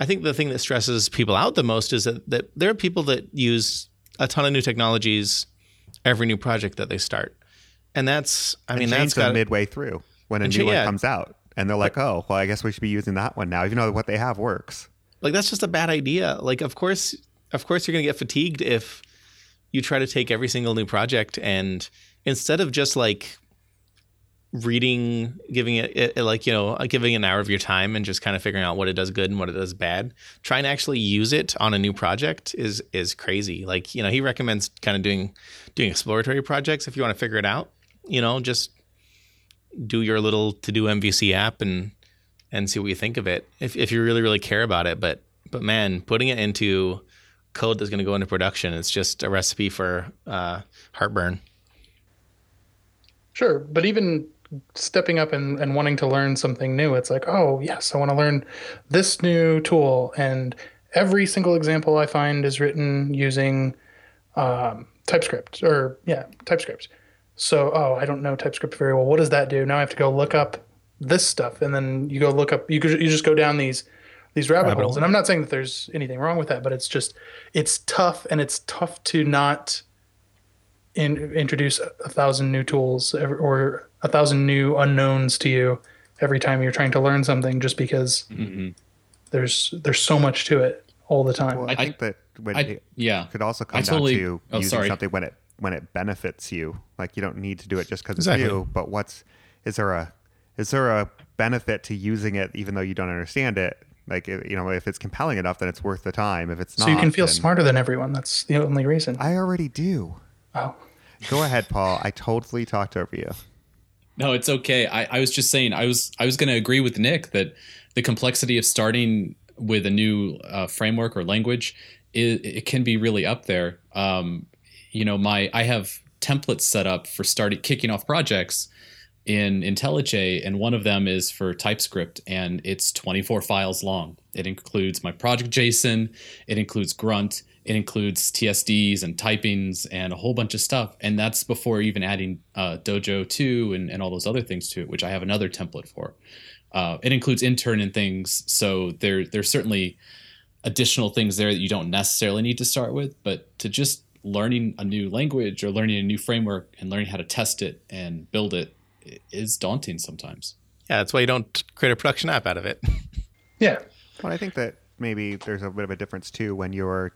I think the thing that stresses people out the most is that, that there are people that use a ton of new technologies every new project that they start, and that's I mean and that's change them got midway through when a new cha- one yeah. comes out, and they're like, "Oh, well, I guess we should be using that one now," even though what they have works. like that's just a bad idea. Like of course, of course you're gonna get fatigued if you try to take every single new project and instead of just like reading, giving it, it like you know, uh, giving an hour of your time and just kind of figuring out what it does good and what it does bad, trying to actually use it on a new project is is crazy. Like you know, he recommends kind of doing doing exploratory projects if you want to figure it out. You know, just do your little TodoMVC app and and see what you think of it if, if you really really care about it. But but man putting it into code that's going to go into production it's just a recipe for uh, heartburn. Sure, but even stepping up and, and wanting to learn something new, it's like, oh yes, I want to learn this new tool, and every single example I find is written using um, TypeScript or yeah, TypeScript. So oh, I don't know TypeScript very well. What does that do? Now I have to go look up this stuff, and then you go look up. You you just go down these these rabbit, Rabbit holes, and I'm not saying that there's anything wrong with that, but it's just it's tough, and it's tough to not in, introduce a, a thousand new tools every, or a thousand new unknowns to you every time you're trying to learn something just because Mhm. there's there's so much to it all the time Well, I, I- think that when I, it yeah. could also come I totally- down to oh, using sorry. something when it when it benefits you. Like you don't need to do it just because Exactly. it's you, but what's is there a is there a benefit to using it even though you don't understand it? Like you know, if it's compelling enough, then it's worth the time. If it's not, so you can feel then- smarter than everyone that's the only reason I already do. oh Go ahead, Paul. I totally talked over you. No, it's okay. I, I was just saying I was I was going to agree with Nick that the complexity of starting with a new uh, framework or language it, it can be really up there. Um, you know, my I have templates set up for starting kicking off projects in IntelliJ, and one of them is for TypeScript, and it's 24 files long. It includes my project JSON, it includes Grunt, it includes TSDs and typings and a whole bunch of stuff. And that's before even adding uh, Dojo 2 and, and all those other things to it, which I have another template for. Uh, it includes intern and things, so there there's certainly additional things there that you don't necessarily need to start with, but to just learning a new language or learning a new framework and learning how to test it and build it is daunting sometimes. yeah that's why you don't create a production app out of it *laughs* yeah Well, I think that maybe there's a bit of a difference too when you're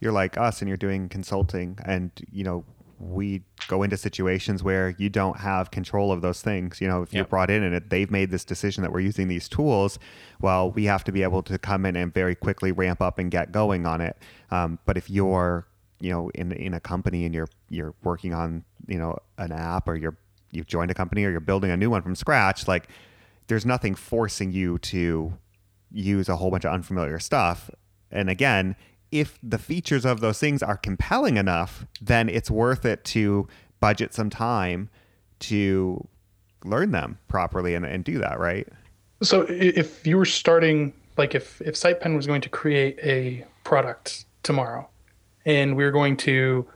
you're like us and you're doing consulting, and you know we go into situations where you don't have control of those things. You know, if you're brought in and it, they've made this decision that we're using these tools, well, we have to be able to come in and very quickly ramp up and get going on it. Um, but if you're you know in in a company and you're you're working on you know an app or you're you've joined a company or you're building a new one from scratch, like there's nothing forcing you to use a whole bunch of unfamiliar stuff. And again, if the features of those things are compelling enough, then it's worth it to budget some time to learn them properly and, and do that, right? so if you were starting like if if sitepen was going to create a product tomorrow and we were going to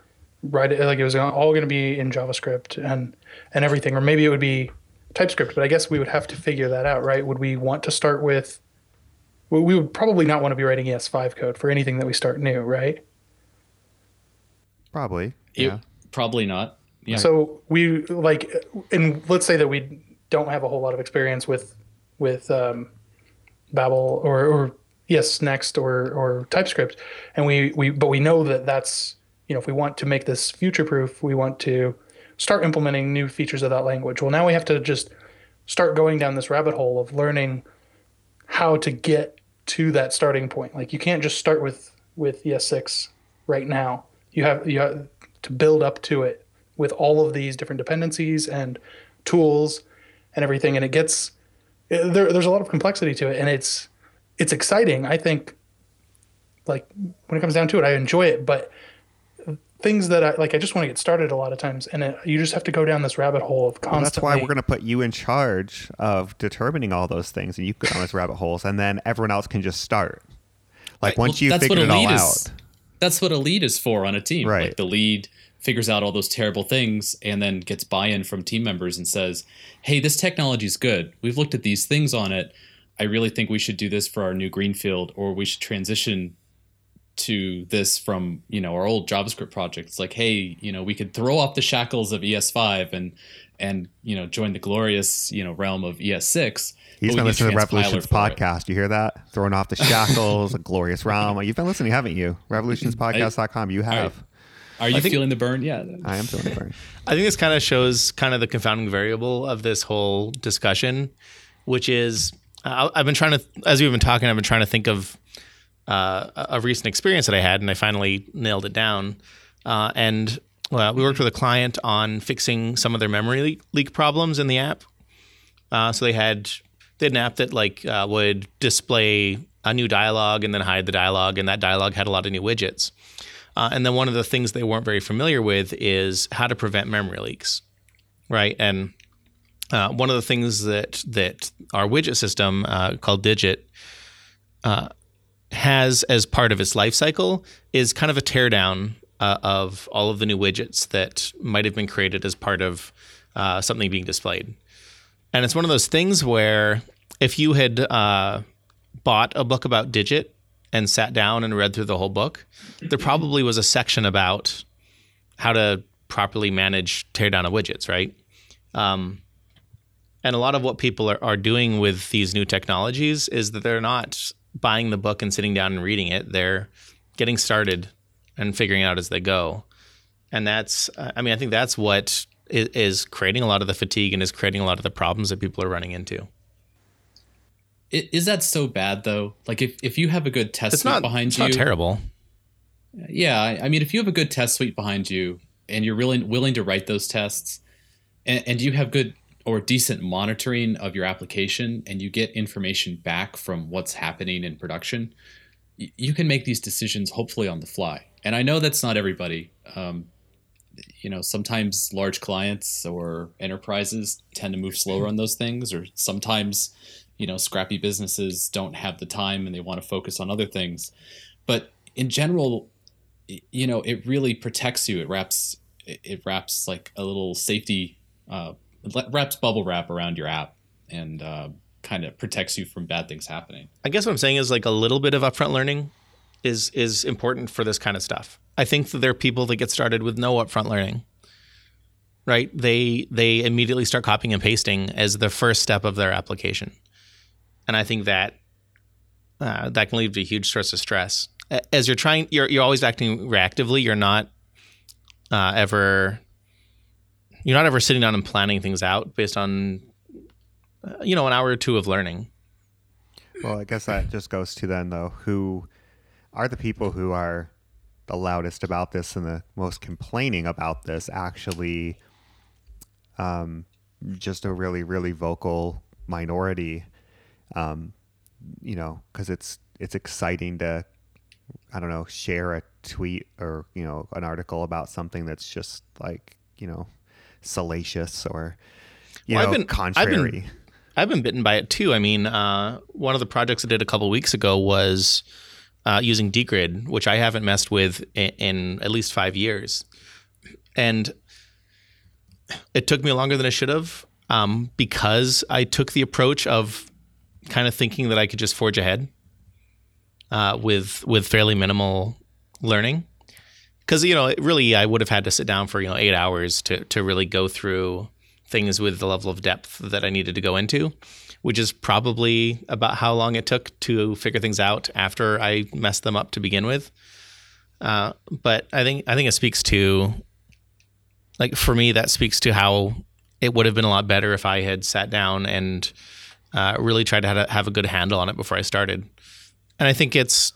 write it like it was all going to be in javascript and and everything or maybe it would be typescript but i guess we would have to figure that out right would we want to start with we we would probably not want to be writing es5 code for anything that we start new right Probably. It- Yeah. Probably not. Yeah. So we like, and let's say that we don't have a whole lot of experience with with um, Babel or or ESNext or or TypeScript, and we we but we know that that's you know if we want to make this future proof, we want to start implementing new features of that language. Well, now we have to just start going down this rabbit hole of learning how to get to that starting point. Like you can't just start with with ES6 right now. You have you have to build up to it with all of these different dependencies and tools and everything, and it gets there, there's a lot of complexity to it, and it's it's exciting. I think like when it comes down to it, I enjoy it, but things that I like, I just want to get started a lot of times, and it, you just have to go down this rabbit hole of Well, constantly. that's why we're going to put you in charge of determining all those things, and you go down those rabbit holes, and then everyone else can just start. Like Well, once you that's figured what it a all lead out. is. That's what a lead is for on a team. Right. Like the lead figures out all those terrible things and then gets buy-in from team members and says, "Hey, this technology is good. We've looked at these things on it. I really think we should do this for our new greenfield, or we should transition to this from you know our old JavaScript projects. Like, hey, you know, we could throw off the shackles of ES5 and and you know join the glorious you know realm of ES6. He's but been we listening to the Revolutions transpiler for it. podcast. You hear that? Throwing off the *laughs* shackles, a glorious realm. You've been listening, haven't you? Revolutionspodcast.com. You have. Are you think- feeling the burn? Yeah. I am feeling the burn. *laughs* I think this kind of shows kind of the confounding variable of this whole discussion, which is I've been trying to, as we've been talking, I've been trying to think of uh, a recent experience that I had, and I finally nailed it down. Uh, and well, we worked with a client on fixing some of their memory leak, problems in the app. Uh, so they had they had an app that like uh, would display a new dialogue and then hide the dialogue, and that dialogue had a lot of new widgets. Uh, and then one of the things they weren't very familiar with is how to prevent memory leaks, right? And uh, one of the things that that our widget system uh, called Dijit uh, has as part of its life cycle is kind of a teardown uh, of all of the new widgets that might have been created as part of uh, something being displayed. And it's one of those things where if you had uh, bought a book about Dijit and sat down and read through the whole book, there probably was a section about how to properly manage teardown of widgets, right? Um, and a lot of what people are, are doing with these new technologies is that they're not buying the book and sitting down and reading it. They're getting started and figuring out as they go. And that's, uh, I mean, I think that's what is creating a lot of the fatigue and is creating a lot of the problems that people are running into. Is that so bad though? Like if, if you have a good test It's suite not, behind it's you, not terrible. yeah. I I mean, if you have a good test suite behind you and you're really willing to write those tests, and, and you have good or decent monitoring of your application, and you get information back from what's happening in production, you can make these decisions hopefully on the fly. And I know that's not everybody. Um, you know, sometimes large clients or enterprises tend to move slower on those things, or sometimes, you know, scrappy businesses don't have the time and they want to focus on other things. But in general, you know, it really protects you. It wraps, it wraps like a little safety, uh, wraps bubble wrap around your app and uh, kind of protects you from bad things happening. I guess what I'm saying is like a little bit of upfront learning is is important for this kind of stuff. I think that there are people that get started with no upfront learning. Right? They they immediately start copying and pasting as the first step of their application. And I think that uh, that can lead to a huge source of stress. As you're trying, you're you're always acting reactively. You're not uh, ever you're not ever sitting down and planning things out based on uh, you know an hour or two of learning. Well, I guess that just goes to then though, who are the people who are the loudest about this and the most complaining about this actually um, just a really, really vocal minority. Um, you know, because it's it's exciting to I don't know share a tweet or you know an article about something that's just like you know salacious or you Well, I've know been- I've been- contrary. I've been bitten by it too. I mean, uh, one of the projects I did a couple weeks ago was uh, using Dgrid, which I haven't messed with in, in at least five years, and it took me longer than it should have um, because I took the approach of kind of thinking that I could just forge ahead uh, with with fairly minimal learning. Because you know, really, I would have had to sit down for you know eight hours to to really go through things with the level of depth that I needed to go into, which is probably about how long it took to figure things out after I messed them up to begin with. Uh, but I think I think it speaks to, like for me, that speaks to how it would have been a lot better if I had sat down and uh, really tried to have a good handle on it before I started. And I think it's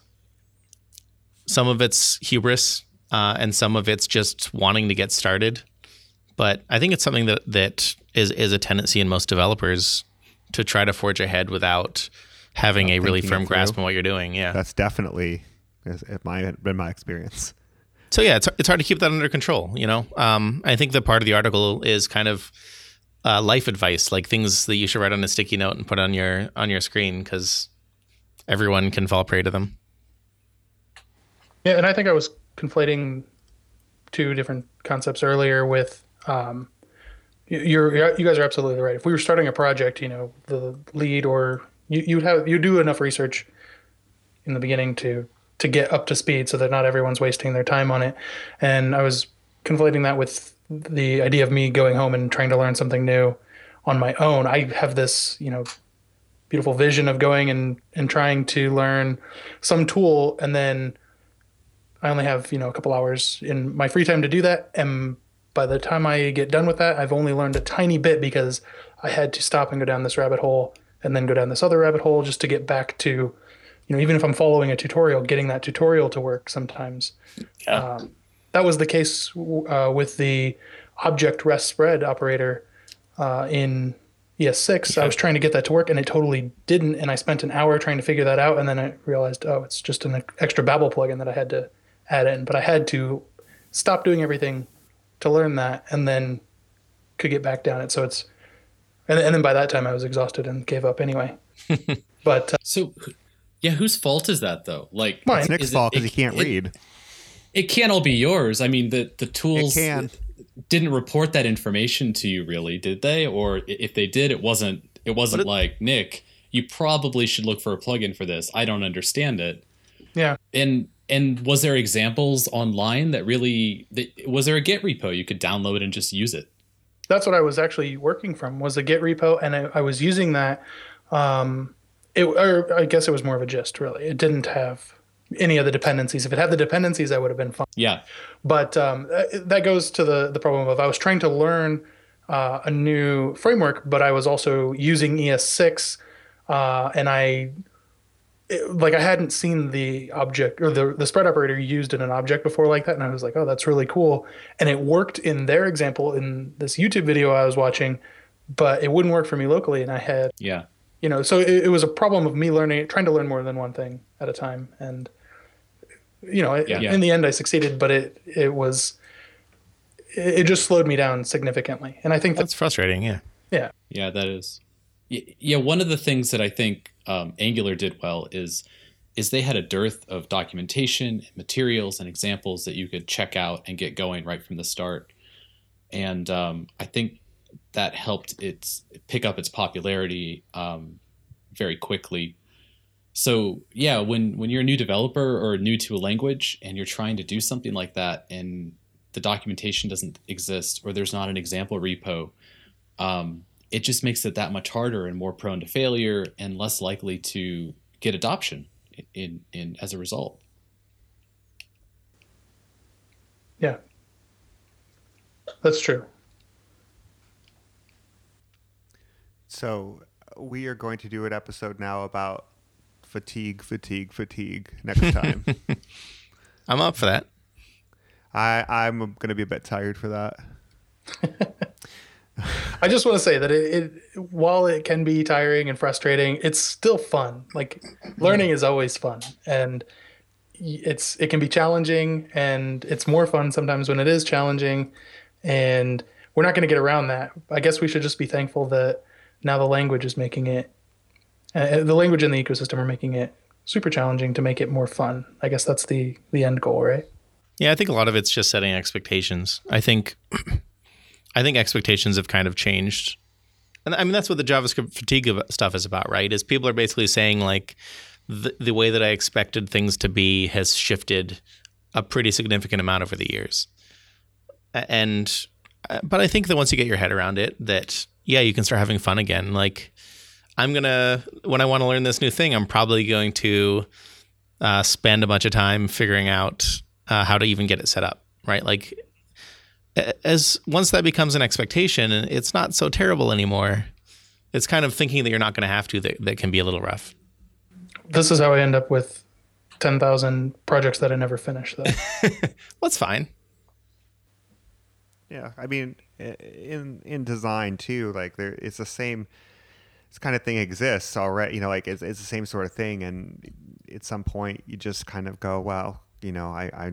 some of it's hubris uh, and some of it's just wanting to get started. But I think it's something that that is is a tendency in most developers to try to forge ahead without having a really firm grasp on what you're doing. Yeah, that's definitely has my been my experience. So yeah, it's it's hard to keep that under control. You know, um, I think the part of the article is kind of uh, life advice, like things that you should write on a sticky note and put on your on your screen because everyone can fall prey to them. Yeah, and I think I was conflating two different concepts earlier with um, you're, you guys are absolutely right. If we were starting a project, you know, the lead or you you'd have you do enough research in the beginning to to get up to speed so that not everyone's wasting their time on it. And I was conflating that with the idea of me going home and trying to learn something new on my own. I have this, you know, beautiful vision of going and and trying to learn some tool and then I only have, you know, a couple hours in my free time to do that and by the time I get done with that, I've only learned a tiny bit because I had to stop and go down this rabbit hole and then go down this other rabbit hole just to get back to, you know, even if I'm following a tutorial, getting that tutorial to work sometimes. Yeah. Um, that was the case uh, with the object rest spread operator uh, in ES6. I was trying to get that to work and it totally didn't. And I spent an hour trying to figure that out. And then I realized, oh, it's just an extra Babel plugin that I had to add in. But I had to stop doing everything to learn that and then could get back down it. So it's, and, and then by that time I was exhausted and gave up anyway. *laughs* but uh, so, yeah, whose fault is that though? Like, mine. It's Nick's fault because he can't it, read. It can't all be yours. I mean, the the tools didn't report that information to you, really, did they? Or if they did, it wasn't. It wasn't it, like Nick. You probably should look for a plugin for this. I don't understand it. Yeah. And and was there examples online that really that, was there a git repo you could download and just use it? That's what i was actually working from was a git repo and i, I was using that um, it, or i guess it was more of a gist really. It didn't have any of the dependencies. If it had the dependencies i would have been fine. Yeah. But um, that goes to the the problem of i was trying to learn uh, a new framework but i was also using es6 uh, and i like I hadn't seen the object or the the spread operator used in an object before like that, and I was like, oh, that's really cool. And it worked in their example in this YouTube video I was watching, but it wouldn't work for me locally, and I had yeah, you know, so it, it was a problem of me learning, trying to learn more than one thing at a time, and you know, yeah. in the end, I succeeded, but it it was it just slowed me down significantly, and I think that's frustrating. Yeah, yeah, yeah, that is. Yeah, one of the things that I think um, Angular did well is is they had a dearth of documentation, materials, and examples that you could check out and get going right from the start. And um, I think that helped its pick up its popularity um, very quickly. So yeah, when when you're a new developer or new to a language and you're trying to do something like that, and the documentation doesn't exist or there's not an example repo, um, it just makes it that much harder and more prone to failure and less likely to get adoption in, in as a result. Yeah. That's true. So uh, we are going to do an episode now about fatigue, fatigue, fatigue next time. *laughs* I'm up for that. I I'm going to be a bit tired for that. *laughs* I just want to say that it, it, while it can be tiring and frustrating, it's still fun. Like learning is always fun, and it's it can be challenging, and it's more fun sometimes when it is challenging. And we're not going to get around that. I guess we should just be thankful that now the language is making it, uh, the language and the ecosystem are making it super challenging to make it more fun. I guess that's the the end goal, right? Yeah, I think a lot of it's just setting expectations. I think *clears throat* I think expectations have kind of changed. And I mean, that's what the JavaScript fatigue stuff is about, right? Is people are basically saying like the, the way that I expected things to be has shifted a pretty significant amount over the years. And uh, but I think that once you get your head around it, that yeah, you can start having fun again. Like I'm gonna when I want to learn this new thing, I'm probably going to uh, spend a bunch of time figuring out uh, how to even get it set up. Right, like as once that becomes an expectation, and it's not so terrible anymore. It's kind of thinking that you're not going to have to that, that can be a little rough. This is how I end up with 10,000 projects that I never finish, though. *laughs* Well, it's fine. Yeah, I mean, in in design too, like there, it's the same. This kind of thing exists already. You know, like it's, it's the same sort of thing, and at some point, you just kind of go, well, you know, I, I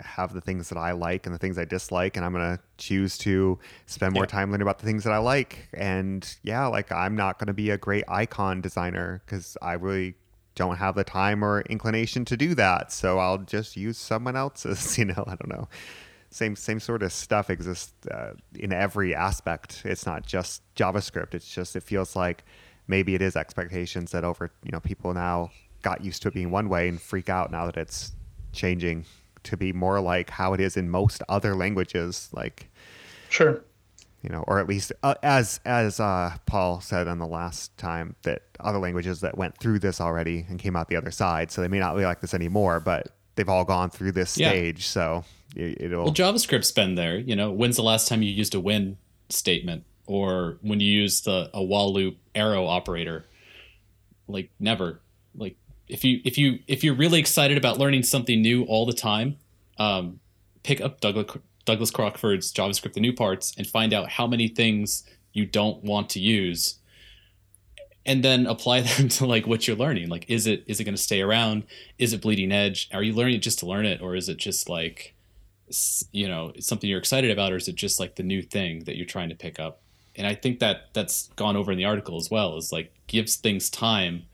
have the things that I like and the things I dislike, and I'm gonna choose to spend more Yeah. time learning about the things that I like. And yeah, like I'm not gonna be a great icon designer because I really don't have the time or inclination to do that. So I'll just use someone else's. *laughs* You know, I don't know same same sort of stuff exists uh, in every aspect. It's not just JavaScript. It's just it feels like maybe it is expectations that over you know people now got used to it being one way and freak out now that it's changing to be more like how it is in most other languages. Like Sure. you know, or at least uh, as as uh, Paul said on the last time that other languages that went through this already and came out the other side, so they may not be like this anymore, but they've all gone through this Yeah. stage, so it, it'll Well, JavaScript's been there. You know, when's the last time you used a when statement or when you used the a while loop arrow operator? Like never. If you if you if you're really excited about learning something new all the time, um, pick up Douglas Douglas Crockford's JavaScript: The New Parts and find out how many things you don't want to use, and then apply *laughs* them to like what you're learning. Like, is it is it going to stay around? Is it bleeding edge? Are you learning it just to learn it, or is it just like you know something you're excited about or is it just like the new thing that you're trying to pick up and i think that that's gone over in the article as well is like gives things time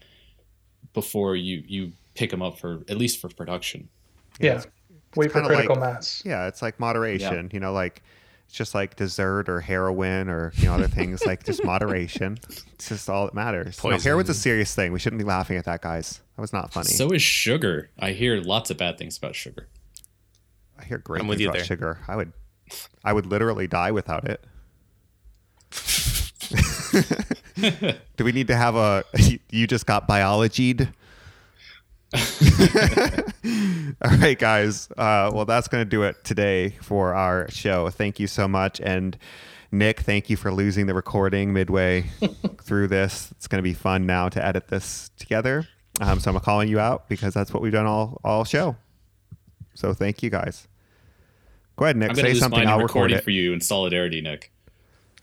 before you you pick them up for at least for production Yeah. Wait for critical like- mass. Yeah, it's like moderation. You know, like it's just like dessert or heroin or you know other things. like just moderation. It's just all that matters. No, heroin's a serious thing. We shouldn't be laughing at that, guys. That was not funny. so is sugar i hear lots of bad things about sugar I hear great I'm things with you about there. sugar. I would, I would literally die without it. *laughs* Do we need to have a? *laughs* You just got biologied. *laughs* All right, guys. Uh, well, that's going to do it today for our show. Thank you so much. And Nick, thank you for losing the recording midway through this. It's going to be fun now to edit this together. Um, so I'm calling you out because that's what we've done all, all show. So thank you guys. Go ahead, Nick. i'm Say lose something. mine I'll record it. for you in solidarity nick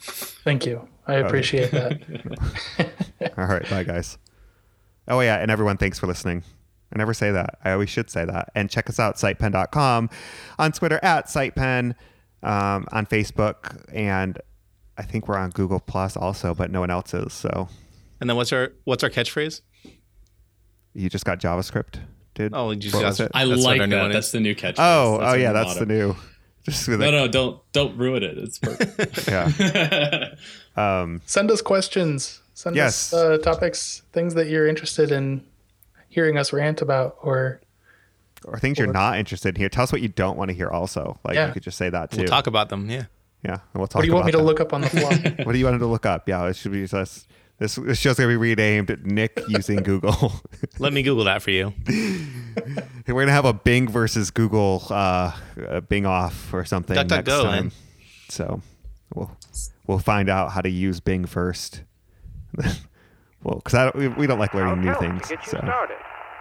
Thank you. I appreciate that. *laughs* All right, bye guys. Oh yeah, and everyone, thanks for listening. I never say that. I always should say that. And check us out, sitepen.com, on Twitter at sitepen, um, on Facebook, and I think we're on Google Plus also, but no one else is. So And then what's our what's our catchphrase? you just got JavaScript, dude. Oh, you just got- i That's like that that's the new catch Oh, oh yeah, that's the new. *laughs* Just with no a- no don't don't ruin it it's perfect *laughs* yeah. *laughs* Um, Send us questions. Send Yes. us uh, topics, things that you're interested in hearing us rant about, or or things you're not interested in here. Tell us what you don't want to hear. Also, like Yeah. you could just say that too. We'll talk about them. Yeah. yeah, and we'll talk. what do you want me about to look up on the fly? What do you want him to look up? Yeah, it should be just this. This show's gonna be renamed Nick using Google. *laughs* Let me Google that for you. *laughs* We're gonna have a Bing versus Google, uh, uh, Bing off or something Duck, duck, next go, time. man. So we'll we'll find out how to use Bing first. *laughs* well, because I don't, we, we don't like learning new things, get so started.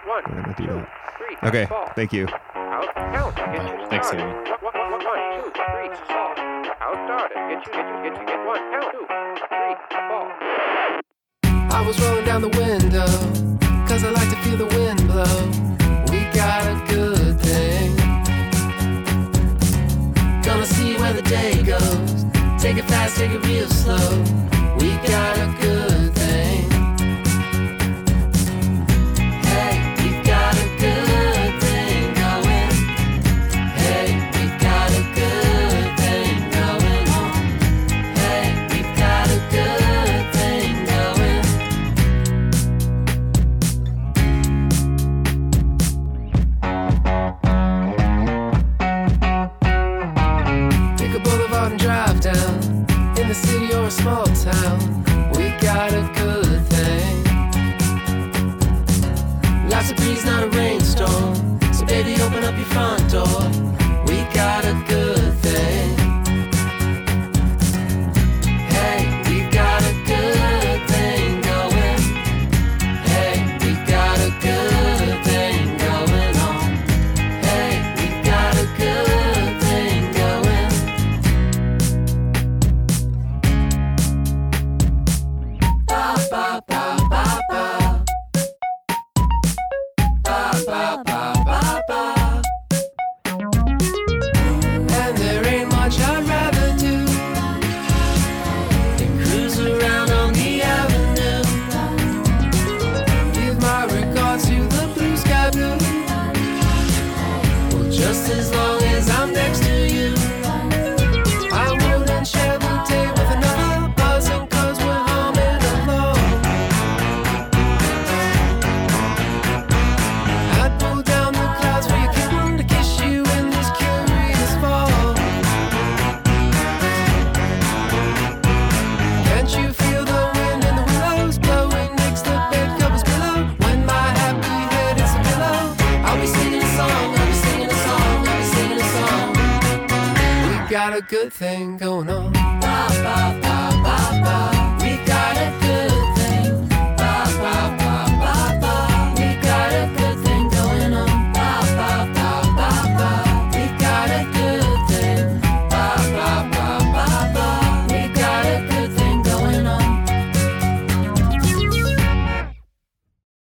One, we're gonna do two, that. three, Okay, fall. thank you. I'll count to Thanks, started. Amy. I was rolling down the window, cause I like to feel the wind blow. We got a good thing. Gonna see where the day goes. Take it fast, take it real slow. We got a good small town.